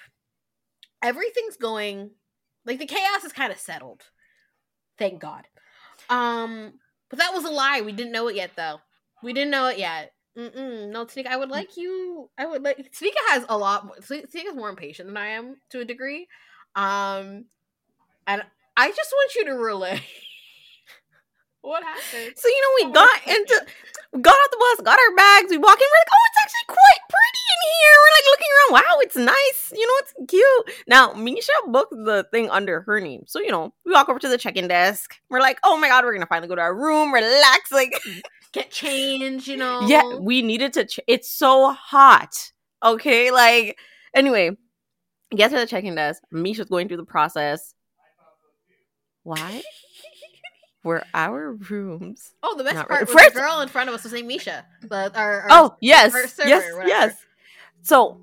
Everything's going like the chaos is kind of settled. Thank God. Um, but that was a lie. We didn't know it yet, though. We didn't know it yet. Mm-mm. No, Tanieka, I would like you. I would like. Tanieka has a lot. More, Tanieka's more impatient than I am to a degree. Um, and I just want you to relay what happened. So you know, Oh we my got into, we got off the bus, got our bags, we walk in, we're like, oh, it's actually quite pretty in here. We're like looking around, wow, it's nice. You know, it's cute. Now, Mischa booked the thing under her name, so you know, we walk over to the check-in desk. We're like, oh my god, we're gonna finally go to our room, relax. Like, mm, Get change, you know. yeah, we needed to. Ch- it's so hot. Okay, like anyway, get to the check-in desk. Mischa's going through the process. Why? Were our rooms Oh, the best Not part really. was First- the girl in front of us was named Misha. But our, our oh yes server yes whatever. yes so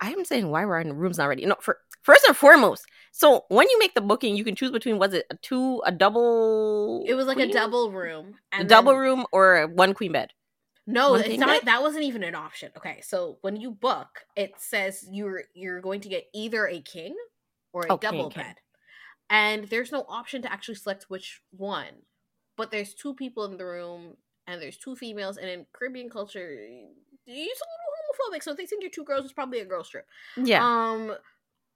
i'm saying why we're in rooms not ready no for first and foremost so when you make the booking you can choose between was it a two a double it was like a double room. a And double room or one queen bed No, One it's not. bed? That wasn't even an option. Okay, so when you book, it says you're you're going to get either a king or a Oh, double king. bed, and there's no option to actually select which one. But there's two people in the room, and there's two females, and in Caribbean culture, it's a little homophobic. So if they think you're two girls, it's probably a girl strip. yeah Um,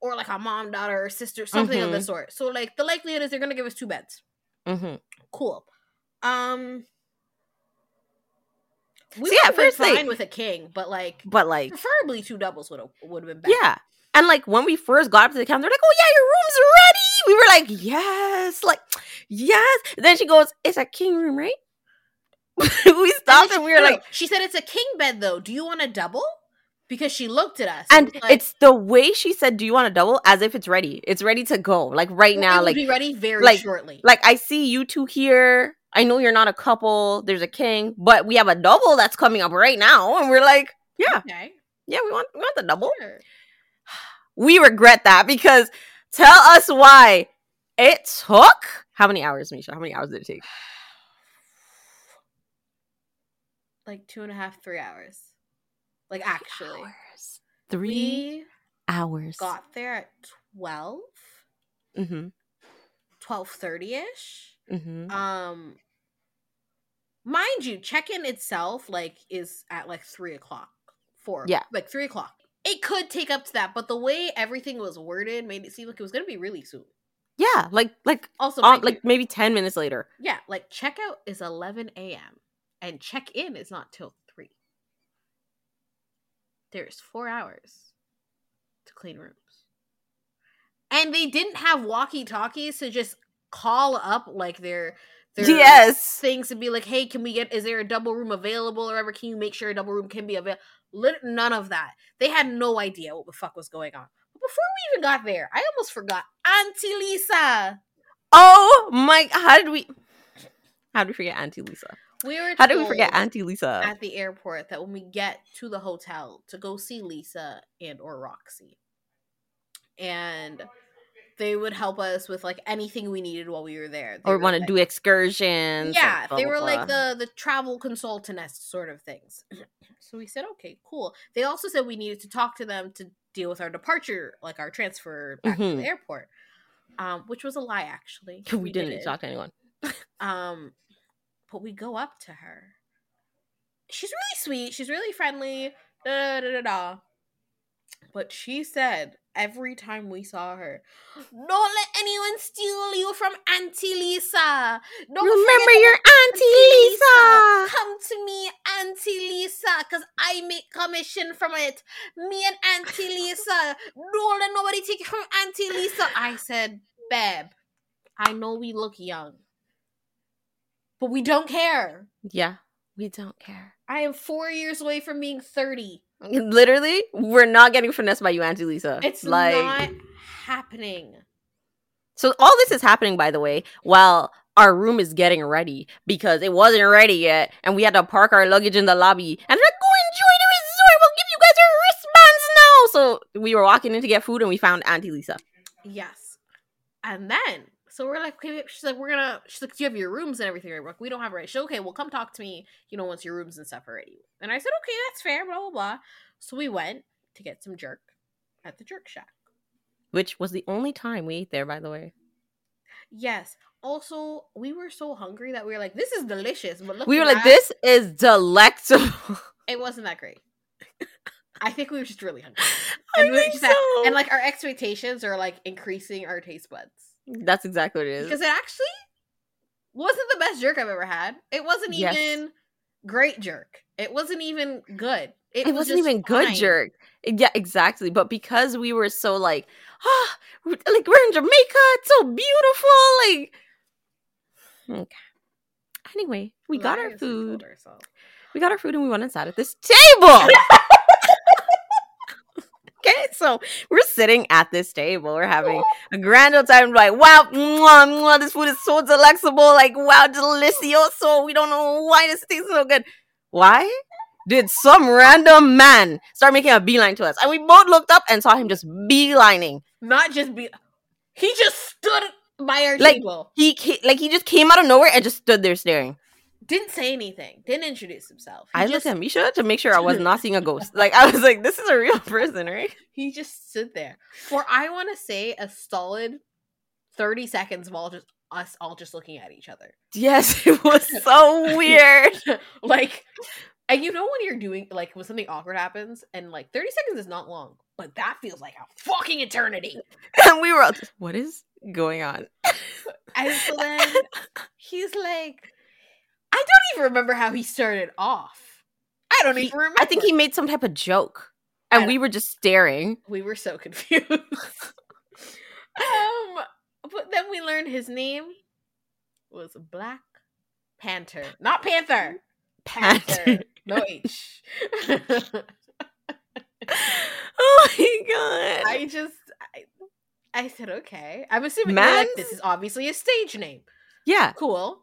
or like a mom, daughter, or sister, something of the Mhm. sort. So like the likelihood is they're gonna give us two beds. mm-hmm. Cool. Um. We So, yeah, first fine with a king, but like but like preferably two doubles would have would have been better. yeah and like when we first got up to the counter they're like oh yeah your room's ready we were like yes like yes then she goes it's a king room right we stopped and we were like she said it's a king bed though. Do you want a double? Because she looked at us and like, it's the way she said do you want a double as if it's ready it's ready to go like right it now like be ready very like- shortly. like I see you two here. I know you're not a couple. There's a king, but we have a double that's coming up right now, and we're like, yeah, okay, yeah, we want we want the double. sure. We regret that because tell us why it took how many hours, Mischa? How many hours did it take? like two and a half, three hours. Like actually, hours. Three we hours. got there at 12, Mm-hmm. 12.30 ish. Mm-hmm. Um, mind you, check-in itself like is at like three o'clock. Four. Yeah. Like three o'clock. It could take up to that, but the way everything was worded made it seem like it was gonna be really soon. Yeah, like like Also, like maybe ten minutes later. yeah, like checkout is eleven a.m. and check-in is not till three. There's four hours to clean rooms, and they didn't have walkie-talkies to just call up like their their Yes. things and be like, "Hey, can we get? Is there a double room available, or ever Can you make sure a double room can be available?" Lit- none of that. They had no idea what the fuck was going on. But before we even got there, I almost forgot Auntie Lisa. Oh my! How did we? How did we forget Auntie Lisa? We were How did we forget Auntie Lisa? at the airport that when we get to the hotel to go see Lisa and or Roxy, and they would help us with like anything we needed while we were there. They or want to like- do excursions? yeah blah, they blah, were like blah. the the travel consultantess sort of things so we said okay cool they also said we needed to talk to them to deal with our departure like our transfer back to Mhm. the airport um which was a lie actually we, didn't need to talk to anyone. um but we go up to her she's really sweet she's really friendly da, da, da, da. but she said every time we saw her. Don't let anyone steal you from auntie lisa. Don't Remember your about Auntie Lisa. come to me auntie lisa because i make commission from it. Me and auntie lisa. Don't let nobody take it from auntie lisa. I said babe i know we look young but we don't care. Yeah, we don't care. i am four years away from being 30 Literally, we're not getting finessed by you, Auntie Lisa. it's like not happening so. All this is happening, by the way, while our room is getting ready because it wasn't ready yet, and we had to park our luggage in the lobby. And like, "Go enjoy the resort. We'll give you guys your wristbands now." So we were walking in to get food, and we found Auntie Lisa. Yes. And then, so we're like, okay, she's like, we're gonna, she's like, do you have your rooms and everything? right? We're like, we don't have it ready. She's okay, well, come talk to me, you know, once your rooms and stuff are ready. And I said, okay, that's fair, blah, blah, blah. So we went to get some jerk at the jerk shack. Which was the only time we ate there, by the way. Yes. Also, we were so hungry that we were like, this is delicious. But look We were like, "This is delectable." It wasn't that great. I think we were just really hungry. And, we just at- so. and like our expectations are like increasing our taste buds. That's exactly what it is. because it actually wasn't the best jerk I've ever had. It wasn't Yes. even great jerk. It wasn't even good. It, it was wasn't just even good jerk yeah exactly but because we were so like ah like we're in jamaica it's so beautiful like okay anyway we got our Lies we told food we got our food and we went and sat at this table okay so we're sitting at this table we're having a grand old time like wow mwah, mwah, this food is so delectable like wow delicioso we don't know why this tastes so good why did some random man start making a beeline to us and we both looked up and saw him just beelining Not just be. He just stood by our Like- table. he ca- like he just came out of nowhere and just stood there staring Didn't say anything. Didn't introduce himself. He i just, looked at should to make sure i was not seeing a ghost like i was like this is a real person right He just stood there for I want to say a solid thirty seconds while just us all just looking at each other. yes it was so weird like and you know when you're doing like when something awkward happens and like 30 seconds is not long but that feels like a fucking eternity and we were all just what is going on and so then he's like i don't even remember how he started off. I don't He- even remember i think he made some type of joke and we were just staring. We were so confused. Um but then we learned his name was black panther. Not panther. Panther. Panther. no h. Oh my god. I just I, I said okay. I'm assuming like, this is obviously a stage name. yeah. Cool.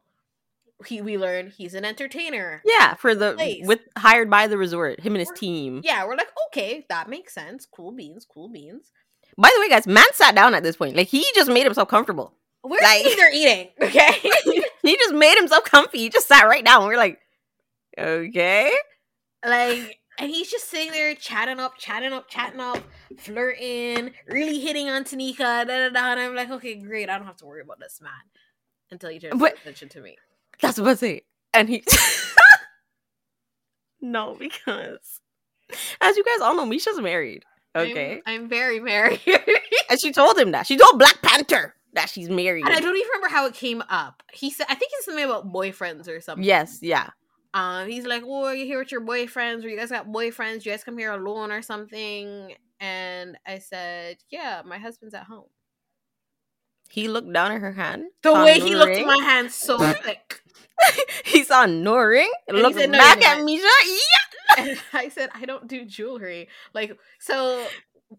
He we learned he's an entertainer. yeah for the Place. with hired by the resort him and his We're- team Yeah, we're like, okay, that makes sense. Cool beans, cool beans. by the way guys man sat down at this point like he just made himself comfortable We're Like- either eating, okay? he just made himself comfy he just sat right down we're like okay like and he's just sitting there chatting up, chatting up, chatting up, flirting, really hitting on Tanieka, da da da. And I'm like, okay, great. I don't have to worry about this man until you turn But- attention to me. That's what i say and he no because as you guys all know Mischa's married okay I'm, I'm very married. and she told him that she told black panther that she's married and I don't even remember how it came up. He said, I think it's something about boyfriends or something. yes yeah Um, he's like, "Oh, are you here with your boyfriends? Or you guys got boyfriends? You guys come here alone or something?" And I said, "Yeah, my husband's at home." he looked down at her hand The way no he looked at my hand so thick. he saw no ring And he looked said, "No, back at not." Mischa yeah and I said, "I don't do jewelry." Like, so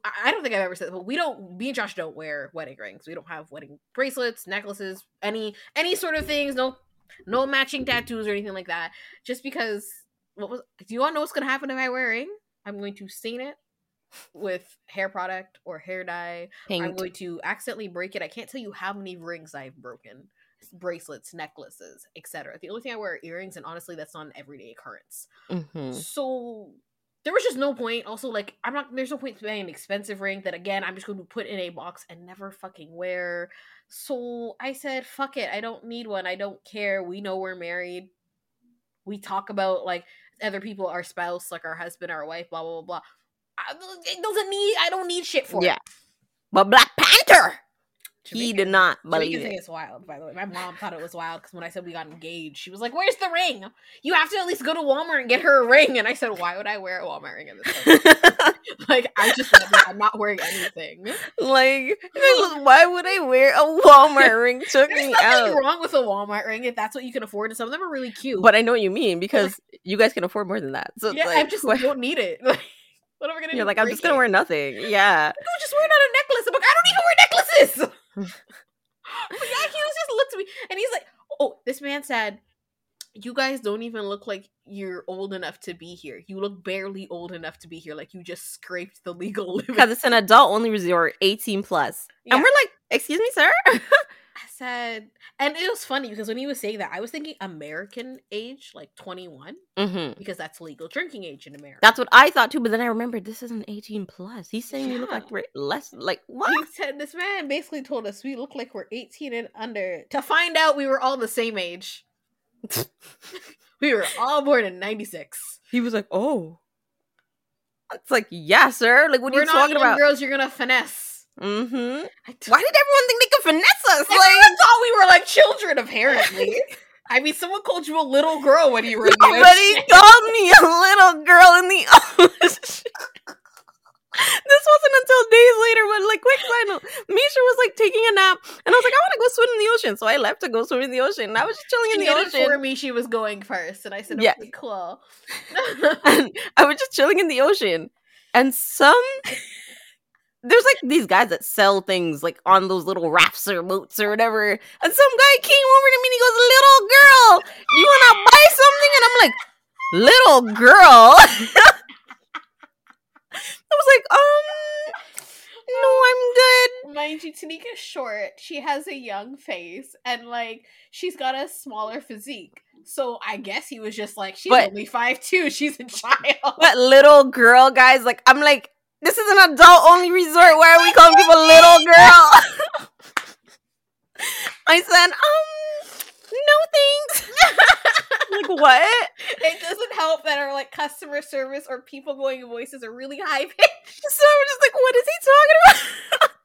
I don't think I've ever said, but we don't. Me and Josh don't wear wedding rings. We don't have wedding bracelets, necklaces, any any sort of things. No, no matching tattoos or anything like that. Just because. What was? Do you all know what's gonna happen if I wear a ring? I'm going to stain it with hair product or hair dye. I'm going to accidentally break it. I can't tell you how many rings I've broken, bracelets, necklaces, etc. The only thing I wear are earrings, and honestly, that's not an everyday occurrence. Mhm. So there was just no point. Also, like I'm not. There's no point buying an expensive ring that again I'm just going to put in a box and never fucking wear. So I said, "Fuck it. I don't need one. I don't care. We know we're married. We talk about like other people, our spouse, like our husband, our wife, blah blah blah blah. I, it doesn't need. I don't need shit for Yeah. it. but black panther he did not Jamaican believe thing it is wild, by the way. My mom thought it was wild because when I said we got engaged, she was like, "Where's the ring? You have to at least go to Walmart and get her a ring." And I said, "Why would I wear a Walmart ring at this point?" like I just I'm not wearing anything. like why would i wear a walmart ring took There's me nothing out wrong with a Walmart ring if that's what you can afford, and some of them are really cute. But I know what you mean because you guys can afford more than that. So yeah, like, I just what- don't need it. Like, what am I gonna do? you're like, I'm just gonna it? wear nothing. Yeah. No, just wear it on a necklace. I'm like, I don't even wear necklaces. But yeah, he was just looked at me and he's like, Oh, this man said, You guys don't even look like you're old enough to be here. You look barely old enough to be here. Like you just scraped the legal limit. Because it's an adult only resort, 18 plus. Yeah. And we're like, excuse me, sir? I said, and it was funny because when he was saying that, I was thinking American age, like 21, hmm because that's legal drinking age in America. That's what I thought too, but then I remembered this is an 18 plus. He's saying we look like we're less like what? He said this man basically told us we look like we're 18 and under to find out we were all the same age. we were all born in 96. He was like, oh. It's like, yeah, sir. Like, what are we're you not talking about? girls you're gonna finesse. Mm-hmm. Why did everyone think they could finesse us? Everyone Like, thought we were like children, apparently. I mean, someone called you a little girl when you were nobody called me a little girl in the ocean. this wasn't until days later when, like, quick side note, Mischa was like taking a nap, and I was like, I want to go swim in the ocean, so I left to go swim in the ocean. And I was just chilling in the ocean. for me. She was going first, and I said, Yeah. Cool." and I was just chilling in the ocean, and some there's like these guys that sell things like on those little rafts or boats or whatever, and some guy came over to me and he goes, "Little girl, you want to buy something?" And I'm like, "Little girl." I was like, um, no, I'm good. Mind you, Tanieka's short. She has a young face, and like she's got a smaller physique. So I guess he was just like, she's But- only five two. She's a child. But little girl, guys, like I'm like, this is an adult only resort. Why are we calling people little girl? I said, um, no thanks. like what? It doesn't help that our like customer service or people going voices are really high pitched. So I'm just like, what is he talking about?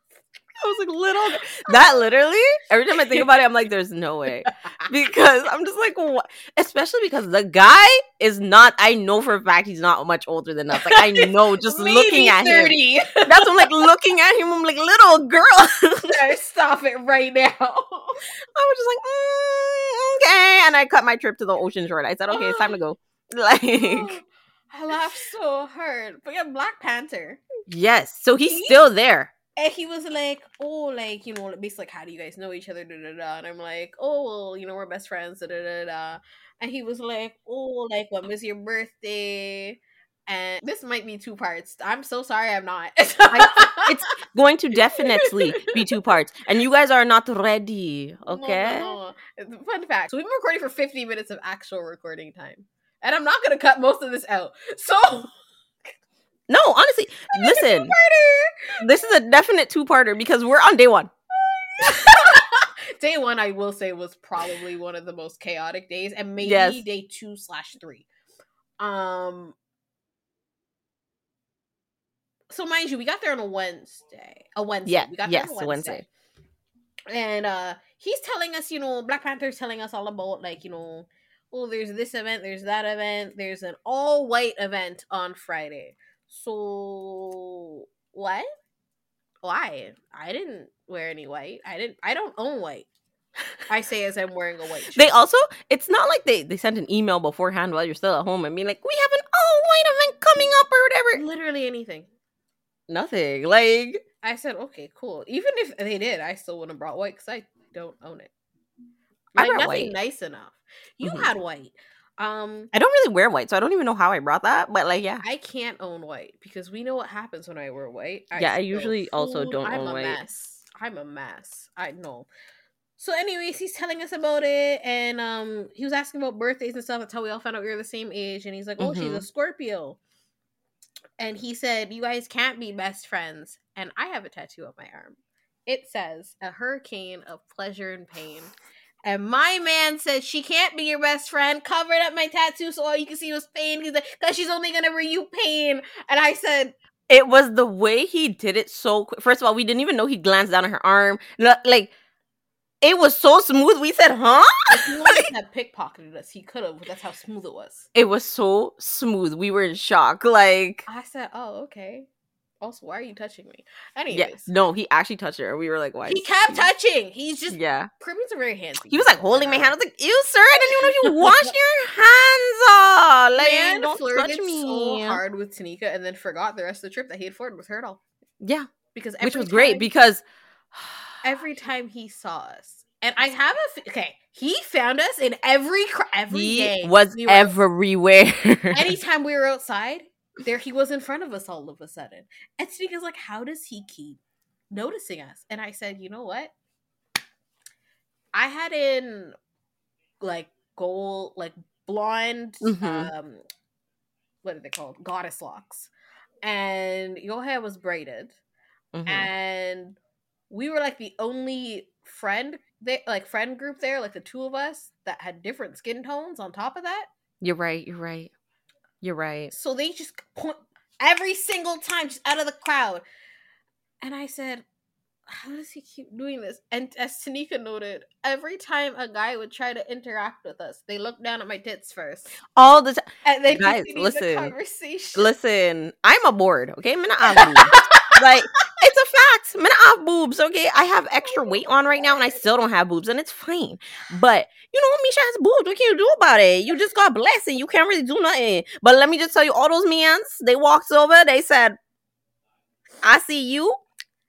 I was like, little. That literally, every time I think about it, I'm like, there's no way. Because I'm just like, what? Especially because the guy is not, I know for a fact he's not much older than us. Like, I know just looking at him. That's what I'm like looking at him. I'm like, little girl. No, Stop it right now. I was just like, mm, okay. And I cut my trip to the ocean short. I said, okay, it's time to go. Like, I laughed so hard. But yeah, Black Panther. yes. So he's still there. And he was like, oh, like, you know, basically, like, how do you guys know each other? Da, da, da. And I'm like, oh, well, you know, we're best friends. Da, da, da, da. And he was like, oh, like, when was your birthday? And this might be two parts. I'm so sorry I'm not. it's going to definitely be two parts. And you guys are not ready. No, no, Okay. no. Fun fact. So we've been recording for 50 minutes of actual recording time. And I'm not going to cut most of this out. So, No, honestly, listen. This is a definite two parter because we're on day one. day one, I will say, was probably one of the most chaotic days, and maybe Yes. day two slash three. Um. So mind you, we got there on a Wednesday. A Wednesday. Yeah, We got yes, there a on Wednesday. Wednesday. And uh he's telling us, you know, Black Panther's telling us all about like, you know, oh, there's this event, there's that event, there's an all white event on Friday. So what? Why? I didn't wear any white. I didn't I don't own white. I say as I'm wearing a white shirt. They also, it's not like they, they sent an email beforehand while you're still at home and being like, we have an all white event coming up or whatever. literally anything. Nothing. Like, I said, okay, cool. Even if they did, I still wouldn't have brought white because I don't own it. I Like brought nothing white. nice enough. You Mhm. had white. Um, I don't really wear white, so I don't even know how I brought that, but like, yeah. I can't own white because we know what happens when I wear white. Yeah, I usually also don't I'm own a white. mess. I'm a mess. I know. So, anyways, he's telling us about it, and um, he was asking about birthdays and stuff. That's how we all found out we were the same age. And he's like, "Oh, she's a Mhm. Scorpio," and he said, "You guys can't be best friends." And I have a tattoo on my arm. It says, "A hurricane of pleasure and pain." And my man said she can't be your best friend. Covered up my tattoo so all you can see was pain because she's only gonna bring you pain. And I said, It was the way he did it so quick. First of all, we didn't even know he glanced down at her arm. Like, it was so smooth. We said, huh? if he have pickpocketed us, he could have. That's how smooth it was. It was so smooth. We were in shock. Like, I said, "Oh, okay." Also, why are you touching me? yeah. Anyways, No, he actually touched her. We were like, why? he kept touching. He's just Yeah. Caribbeans are very handsy. He was like holding my hand. I was like, ew, sir. I didn't even know if you washed your hands off. Like, Man don't flirted touch me. so hard with Tanieka and then forgot the rest of the trip that he had flirted with her at all. Yeah. Because Which was great because every time he saw us, and I have a f- okay, he found us in every cr- every he day was we everywhere. anytime we were outside, there he was in front of us all of a sudden. And Tanieka's like, how does he keep noticing us? And I said, you know what? I had in like gold, like blonde, Mhm. um, what are they called? Goddess locks. And your hair was braided. Mhm. And we were like the only friend they like friend group there, like the two of us that had different skin tones on top of that. You're right. You're right. You're right. So they just point every single time, just out of the crowd. And I said, How does he keep doing this? And as Tanieka noted, every time a guy would try to interact with us, they look down at my tits first. All the time. And then Guys, listen. the conversation. Listen, I'm a board. Okay, I'm not have boobs. like it's a fact. I'm not have boobs. Okay, I have extra weight on right now, and I still don't have boobs, and it's fine. But you know, Mischa has boobs. What can you do about it? You just got blessed, and you can't really do nothing. But let me just tell you, all those mans, they walked over. They said, "I see you.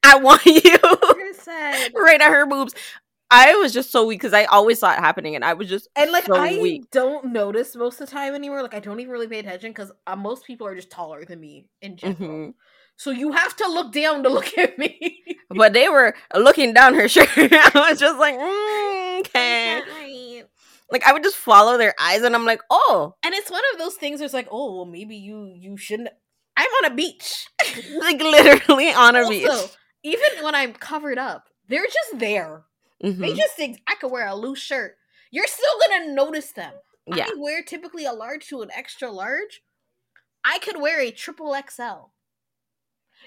I want you." Like I said. right at her boobs. I was just so weak because I always saw it happening, and I was just And like so I weak. don't notice most of the time anymore. Like I don't even really pay attention because uh, most people are just taller than me in general. Mhm. So you have to look down to look at me. But they were looking down her shirt. I was just like, mm, okay. Right. Like I would just follow their eyes, and I'm like, oh, And it's one of those things. Where it's like, oh, well, maybe you you shouldn't. I'm on a beach. like literally on a Also, beach. even when I'm covered up, they're just there. They Mhm. just think I could wear a loose shirt. You're still gonna notice them. Yeah, I wear typically a large to an extra large. I could wear a triple XL.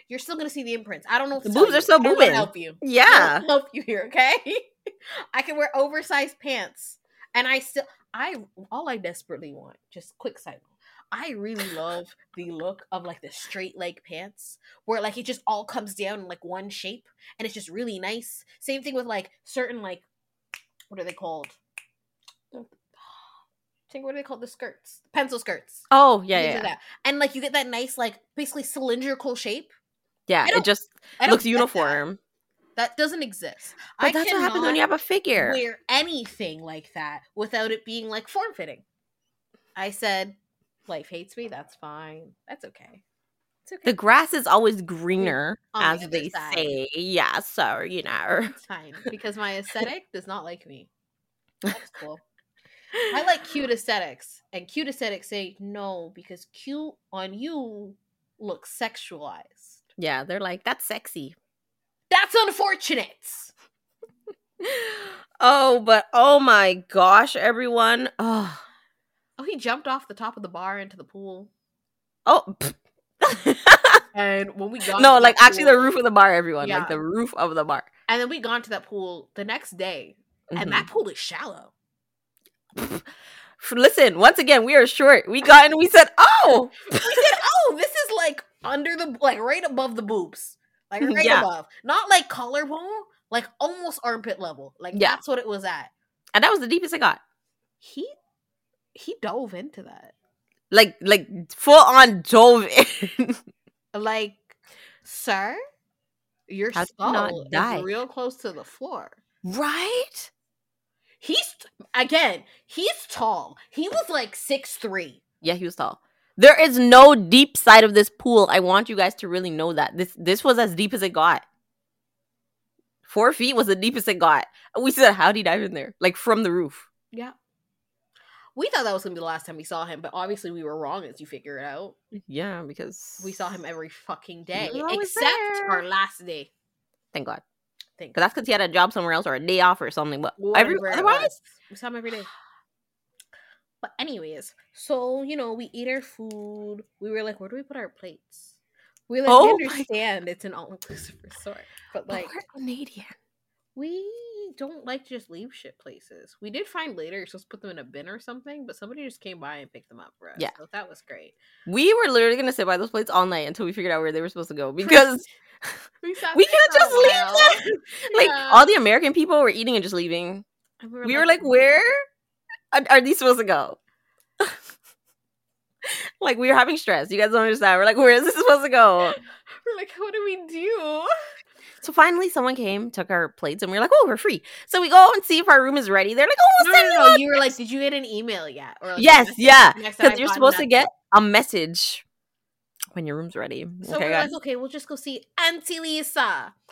You're still gonna see the imprints. I don't know. What The boobs are still I don't know how to boobing. Help you. Yeah. help you here, okay? I can wear oversized pants, and I still, I all I desperately want. Just quick side. I really love the look of like the straight leg pants, where like it just all comes down in like one shape, and it's just really nice. Same thing with like certain like, what are they called? Think what are they called? The skirts, pencil skirts. Oh yeah, yeah, like yeah. that. And like you get that nice like basically cylindrical shape. Yeah it just looks get that. uniform. That doesn't exist. But I that's what happens when you have a figure. wear anything like that without it being like form fitting. I said, life hates me. That's fine. That's okay. It's okay. The grass is always greener, On as other they side. say. Yeah, so you know. it's fine because my aesthetic does not like me. That's cool. I like cute aesthetics, and cute aesthetics say no because cute on you looks sexualized. Yeah, they're like that's sexy. That's unfortunate. oh, but oh my gosh, everyone. Oh, Oh, he jumped off the top of the bar into the pool. oh. And when we got no, like actually the roof of the bar, everyone. Yeah. Like the roof of the bar. and then we got to that pool the next day, and that mm-hmm. pool is shallow. Listen, once again, we are short. We got and we said, "Oh, We said, "Oh, this is like under the like right above the boobs, like mm-hmm. right Yeah. above, not like collarbone, like almost armpit level. Like Yeah. that's what it was at." and that was the deepest I got. He he dove into that. Like, like full on dove in. Like, sir, your How skull is real close to the floor. right? He's again, he's tall. He was like six three. Yeah, he was tall. There is no deep side of this pool. I want you guys to really know that this this was as deep as it got. Four feet was the deepest it got. We said, "How'd he dive in there?" Like from the roof. Yeah. We thought that was gonna be the last time we saw him, but obviously we were wrong as you figure it out. Yeah, because We saw him every fucking day. Except there. our last day. Thank God. Thank Because that's because he had a job somewhere else or a day off or something. But every otherwise. We saw him every day. But anyways, so you know, we eat our food. We were like, where do we put our plates? We like Oh we understand it's an all inclusive resort. But but like we're Canadian. we don't like to just leave shit places. We did find later you're supposed to put them in a bin or something, but somebody just came by and picked them up for us. Yeah. So that was great. We were literally gonna sit by those plates all night until we figured out where they were supposed to go because we, we can't just leave. Like Yeah. all the American people were eating and just leaving. And we were like, where are, are these supposed to go? like we were having stress. You guys don't understand. We're like, where is this supposed to go? We're like, what do we do? So finally, someone came, took our plates, and we were like, oh, we're free. So we go and see if our room is ready. They're like, oh, No, we'll send no, you no. You were like, did you get an email yet? Or like, Yes, yeah, And I said, because you're supposed to get a message when your room's ready. So okay, like, okay, we'll just go see Auntie Lisa.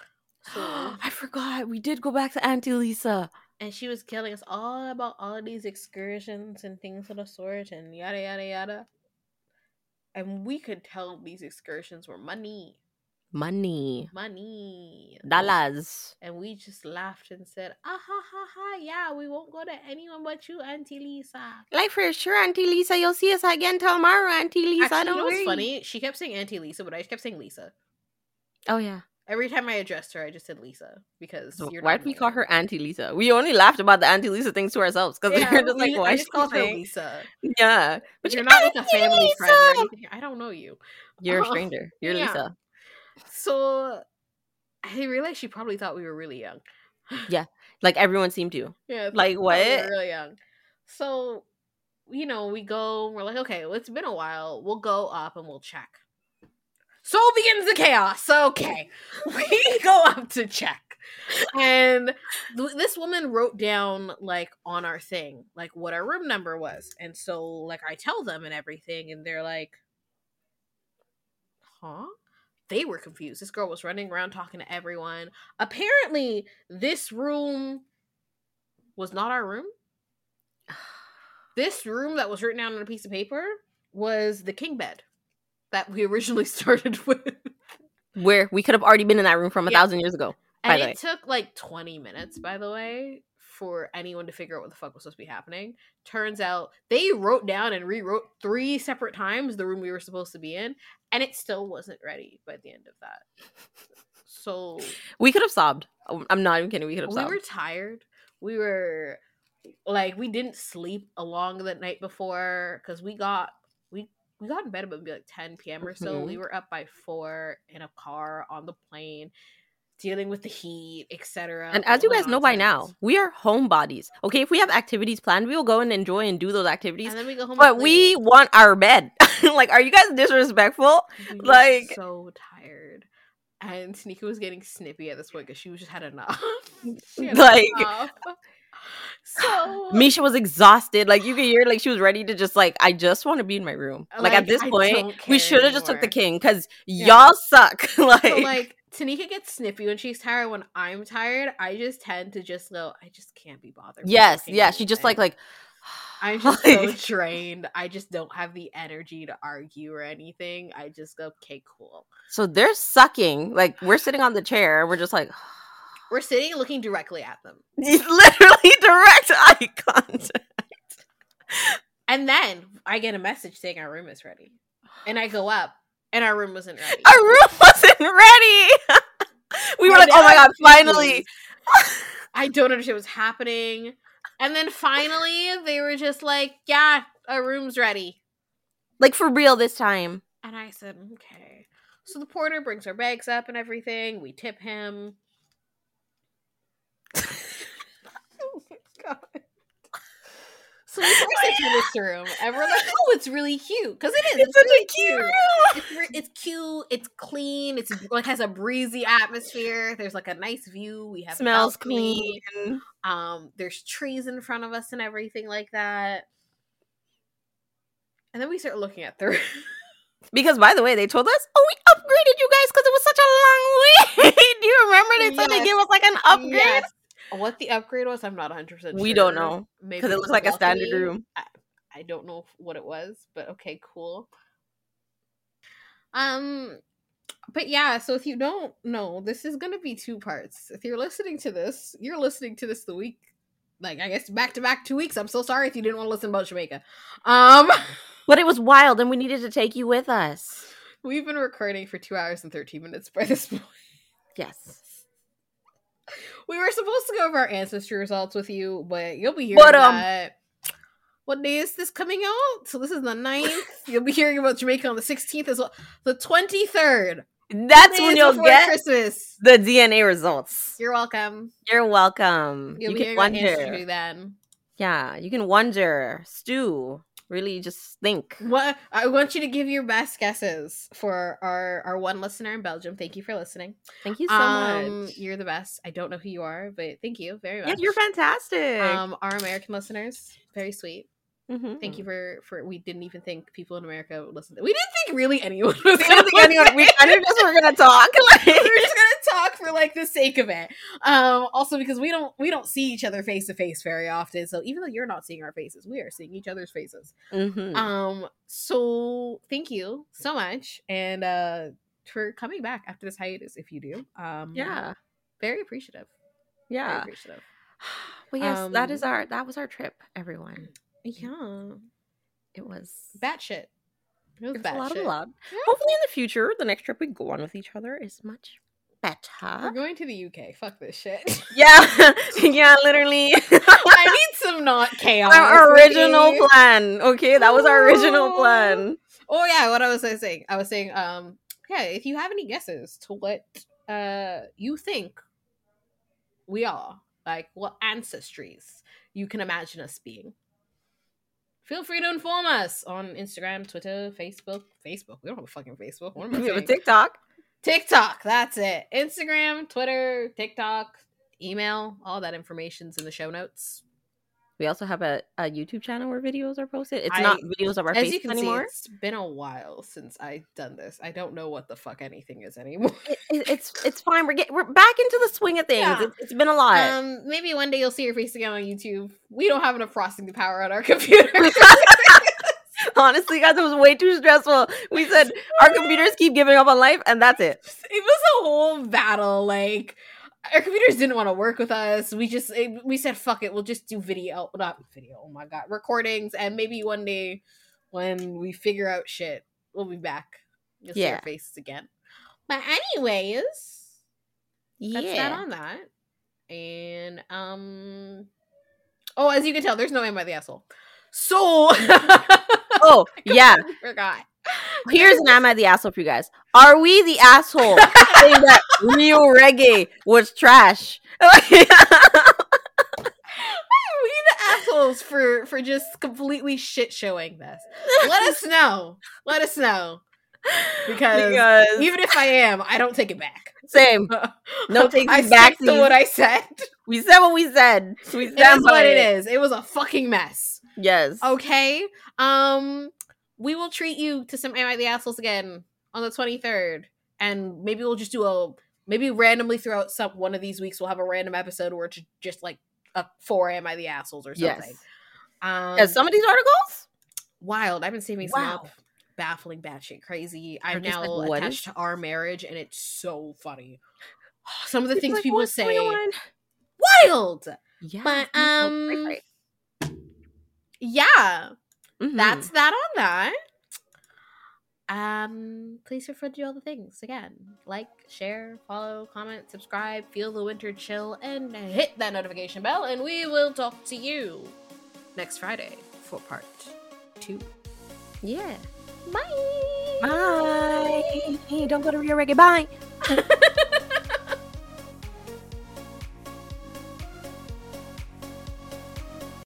So, I forgot. We did go back to Auntie Lisa. and she was telling us all about all of these excursions and things of the sort and yada yada yada. And we could tell these excursions were money, Money. money, Dollars. And we just laughed and said, ah ha ha ha, yeah, we won't go to anyone but you, Auntie Lisa. Like for sure, Auntie Lisa, you'll see us again tomorrow, Auntie Lisa. Actually, don't know what's worry. funny? She kept saying Auntie Lisa, but I just kept saying Lisa. Oh yeah. Every time I addressed her, I just said Lisa because So why did we call her Auntie Lisa? We only laughed about the Auntie Lisa things to ourselves because Yeah, we were just like, why I just called her? Lisa. Yeah, But you're you're not like a family friend or anything. I don't know you. You're a stranger. You're yeah. Lisa. So I realized she probably thought we were really young. Yeah, like everyone seemed to. Yeah, Like, thought we were what? really young. So, you know, we go. We're like, okay, well, it's been a while. We'll go up and we'll check. So begins the chaos. Okay, we go up to check, and th- this woman wrote down like on our thing like what our room number was, and so like I tell them and everything, and they're like, huh? They were confused. This girl was running around talking to everyone. Apparently, this room was not our room. This room that was written down on a piece of paper was the king bed that we originally started with. Where we could have already been in that room from a Yeah. thousand years ago. By And it way. took like 20 minutes, by the way, for anyone to figure out what the fuck was supposed to be happening. Turns out they wrote down and rewrote three separate times the room we were supposed to be in, and it still wasn't ready by the end of that. So We could have sobbed. Oh, I'm not even kidding. We could have sobbed. we sobbed. were tired. We were like we didn't sleep along the night before because we got we we got in bed about maybe like 10 p.m. or so. Mhm. We were up by four in a car on the plane, dealing with the heat, etc. And as you guys know by now, we are homebodies. Okay, if we have activities planned, we will go and enjoy and do those activities. and then we go home. But we want our bed. like, are you guys disrespectful? We like- so tired. And Tanieka was getting snippy at this point because she was just had enough. Had Like- enough. so Mischa was exhausted. Like you could hear, like she was ready to just like, I just want to be in my room. Like, Like, at this I point, we should have just took the king because Yeah. y'all suck. like, So like Tanieka gets snippy when she's tired. When I'm tired, I just tend to just go. I just can't be bothered. yes, yeah. She just like like. I'm just so like- drained. I just don't have the energy to argue or anything. I just go, okay, cool. so they're sucking. Like we're sitting on the chair. We're just like. We're sitting looking directly at them. literally direct eye contact. And then I get a message saying our room is ready. And I go up and our room wasn't ready. Our room wasn't ready. we were And like, oh my god, finally. I don't understand what's happening. And then finally they were just like, yeah, our room's ready. Like for real this time. And I said, okay. So the porter brings our bags up and everything. We tip him. oh my god. So we first enter this room and we're like, oh, it's really cute. Because it is. It's, such really a cute room. It's, it's cute. It's clean. It's like has a breezy atmosphere. There's like a nice view. We have Smells balcony. clean. Um, there's trees in front of us and everything like that. And then we start looking at the room. Because by the way, they told us, oh, we upgraded you guys because it was such a long wait. Do you remember they said they Yes. gave us like an upgrade? Yes. What the upgrade was, I'm not 100 percent We don't know, Maybe Because it looks like a standard room. I, I don't know what it was, but okay, cool. Um, but yeah. So if you don't know, this is gonna be two parts. If you're listening to this, you're listening to this the week, like I guess back to back two weeks. I'm so sorry if you didn't want to listen about Jamaica. Um, But it was wild and we needed to take you with us. we've been recording for two hours and 13 minutes by this point. Yes. We were supposed to go over our ancestry results with you, but you'll be hearing But, um, that. What day is this coming out? So this is the 9th. you'll be hearing about Jamaica on the 16th as well. The 23rd. That's when you'll get Christmas. the DNA results. You're welcome. You're welcome. You'll you be can hearing about ancestry wonder. then. Yeah, you can wonder, stew, really just think. What I want you to give your best guesses for our our one listener in Belgium. Thank you for listening. Thank you so um, much. You're the best. I don't know who you are, but thank you very much. Yeah, you're fantastic. Um, our American listeners, very sweet. Mhm. Thank you for for. We didn't even think people in America would listen. We didn't think really anyone was. We didn't think anyone. We kind of just were gonna talk. Like, we were just gonna talk for like the sake of it. Um, also because we don't we don't see each other face to face very often. So even though you're not seeing our faces, we are seeing each other's faces. Mhm. Um, so thank you so much, and uh for coming back after this hiatus. If you do, um, yeah, very appreciative. Yeah, Very yeah. appreciative. Well, yes, that is Um, our that was our trip, everyone. Yeah, It was batshit. It was, it was a lot of batshit. love. Yeah. Hopefully, in the future, the next trip we go on with each other is much better. We're going to the UK. Fuck this shit. Yeah, yeah, literally. I need some not chaos. our original okay? plan. Okay, that was our original plan. Oh yeah, what I was saying? I was saying, um, yeah, if you have any guesses to what uh you think we are, like what ancestries you can imagine us being. Feel free to inform us on Instagram, Twitter, Facebook. Facebook. We don't have a fucking Facebook. What am I We have a? TikTok. TikTok. That's it. Instagram, Twitter, TikTok, email. All that information's in the show notes. We also have a, a YouTube channel where videos are posted. It's I- not videos of our As faces you can anymore. see, it's been a while since I've done this. I don't know what the fuck anything is anymore. It- it- it's it's fine. We're get, we're back into the swing of things. Yeah. It's, it's been a lot. Um, maybe one day you'll see your face again on YouTube. We don't have enough processing power on our computer. Honestly, guys, it was way too stressful. We said our computers keep giving up on life, and that's it. it was a whole battle. Like our computers didn't want to work with us. We just it- we said fuck it. We'll just do video, not video. Oh my god, recordings, and maybe one day when we figure out shit, we'll be back. You'll see our faces again. But anyways, yeah. that's that Yeah. on that. And um, oh, as you can tell, there's no aim by the asshole. So Oh, yeah. forgot. Here's an am I the asshole for you guys. Are we the asshole saying that Riu Reggae was trash? we the assholes for for just completely shit showing this. Let us know. Let us know because, Because- even if I am, I don't take it back. Same. No takesies, I stick to what I said. We said what we said. We It stand what it is. It was a fucking mess. Yes. Okay. Um, we will treat you to some Am I the Assholes again on the twenty third, and maybe we'll just do a maybe randomly throughout some one of these weeks we'll have a random episode where it's just like a four Am I the Assholes or something. Yes. Um, Yeah, some of these articles. wild. I've been saving some Wow. up. Baffling, batshit crazy. I'm now like, attached to our marriage, and it's so funny. some of the It's things like, people say wild. Yeah. But, oh, right, um, right. Yeah, Mhm. that's that on that. Um, please free to do all the things again. Like, share, follow, comment, subscribe, feel the winter chill, and hit that notification bell, and we will talk to you next Friday for part two. yeah. Bye. Bye. Hey, Don't go to Riu Reggae. Bye.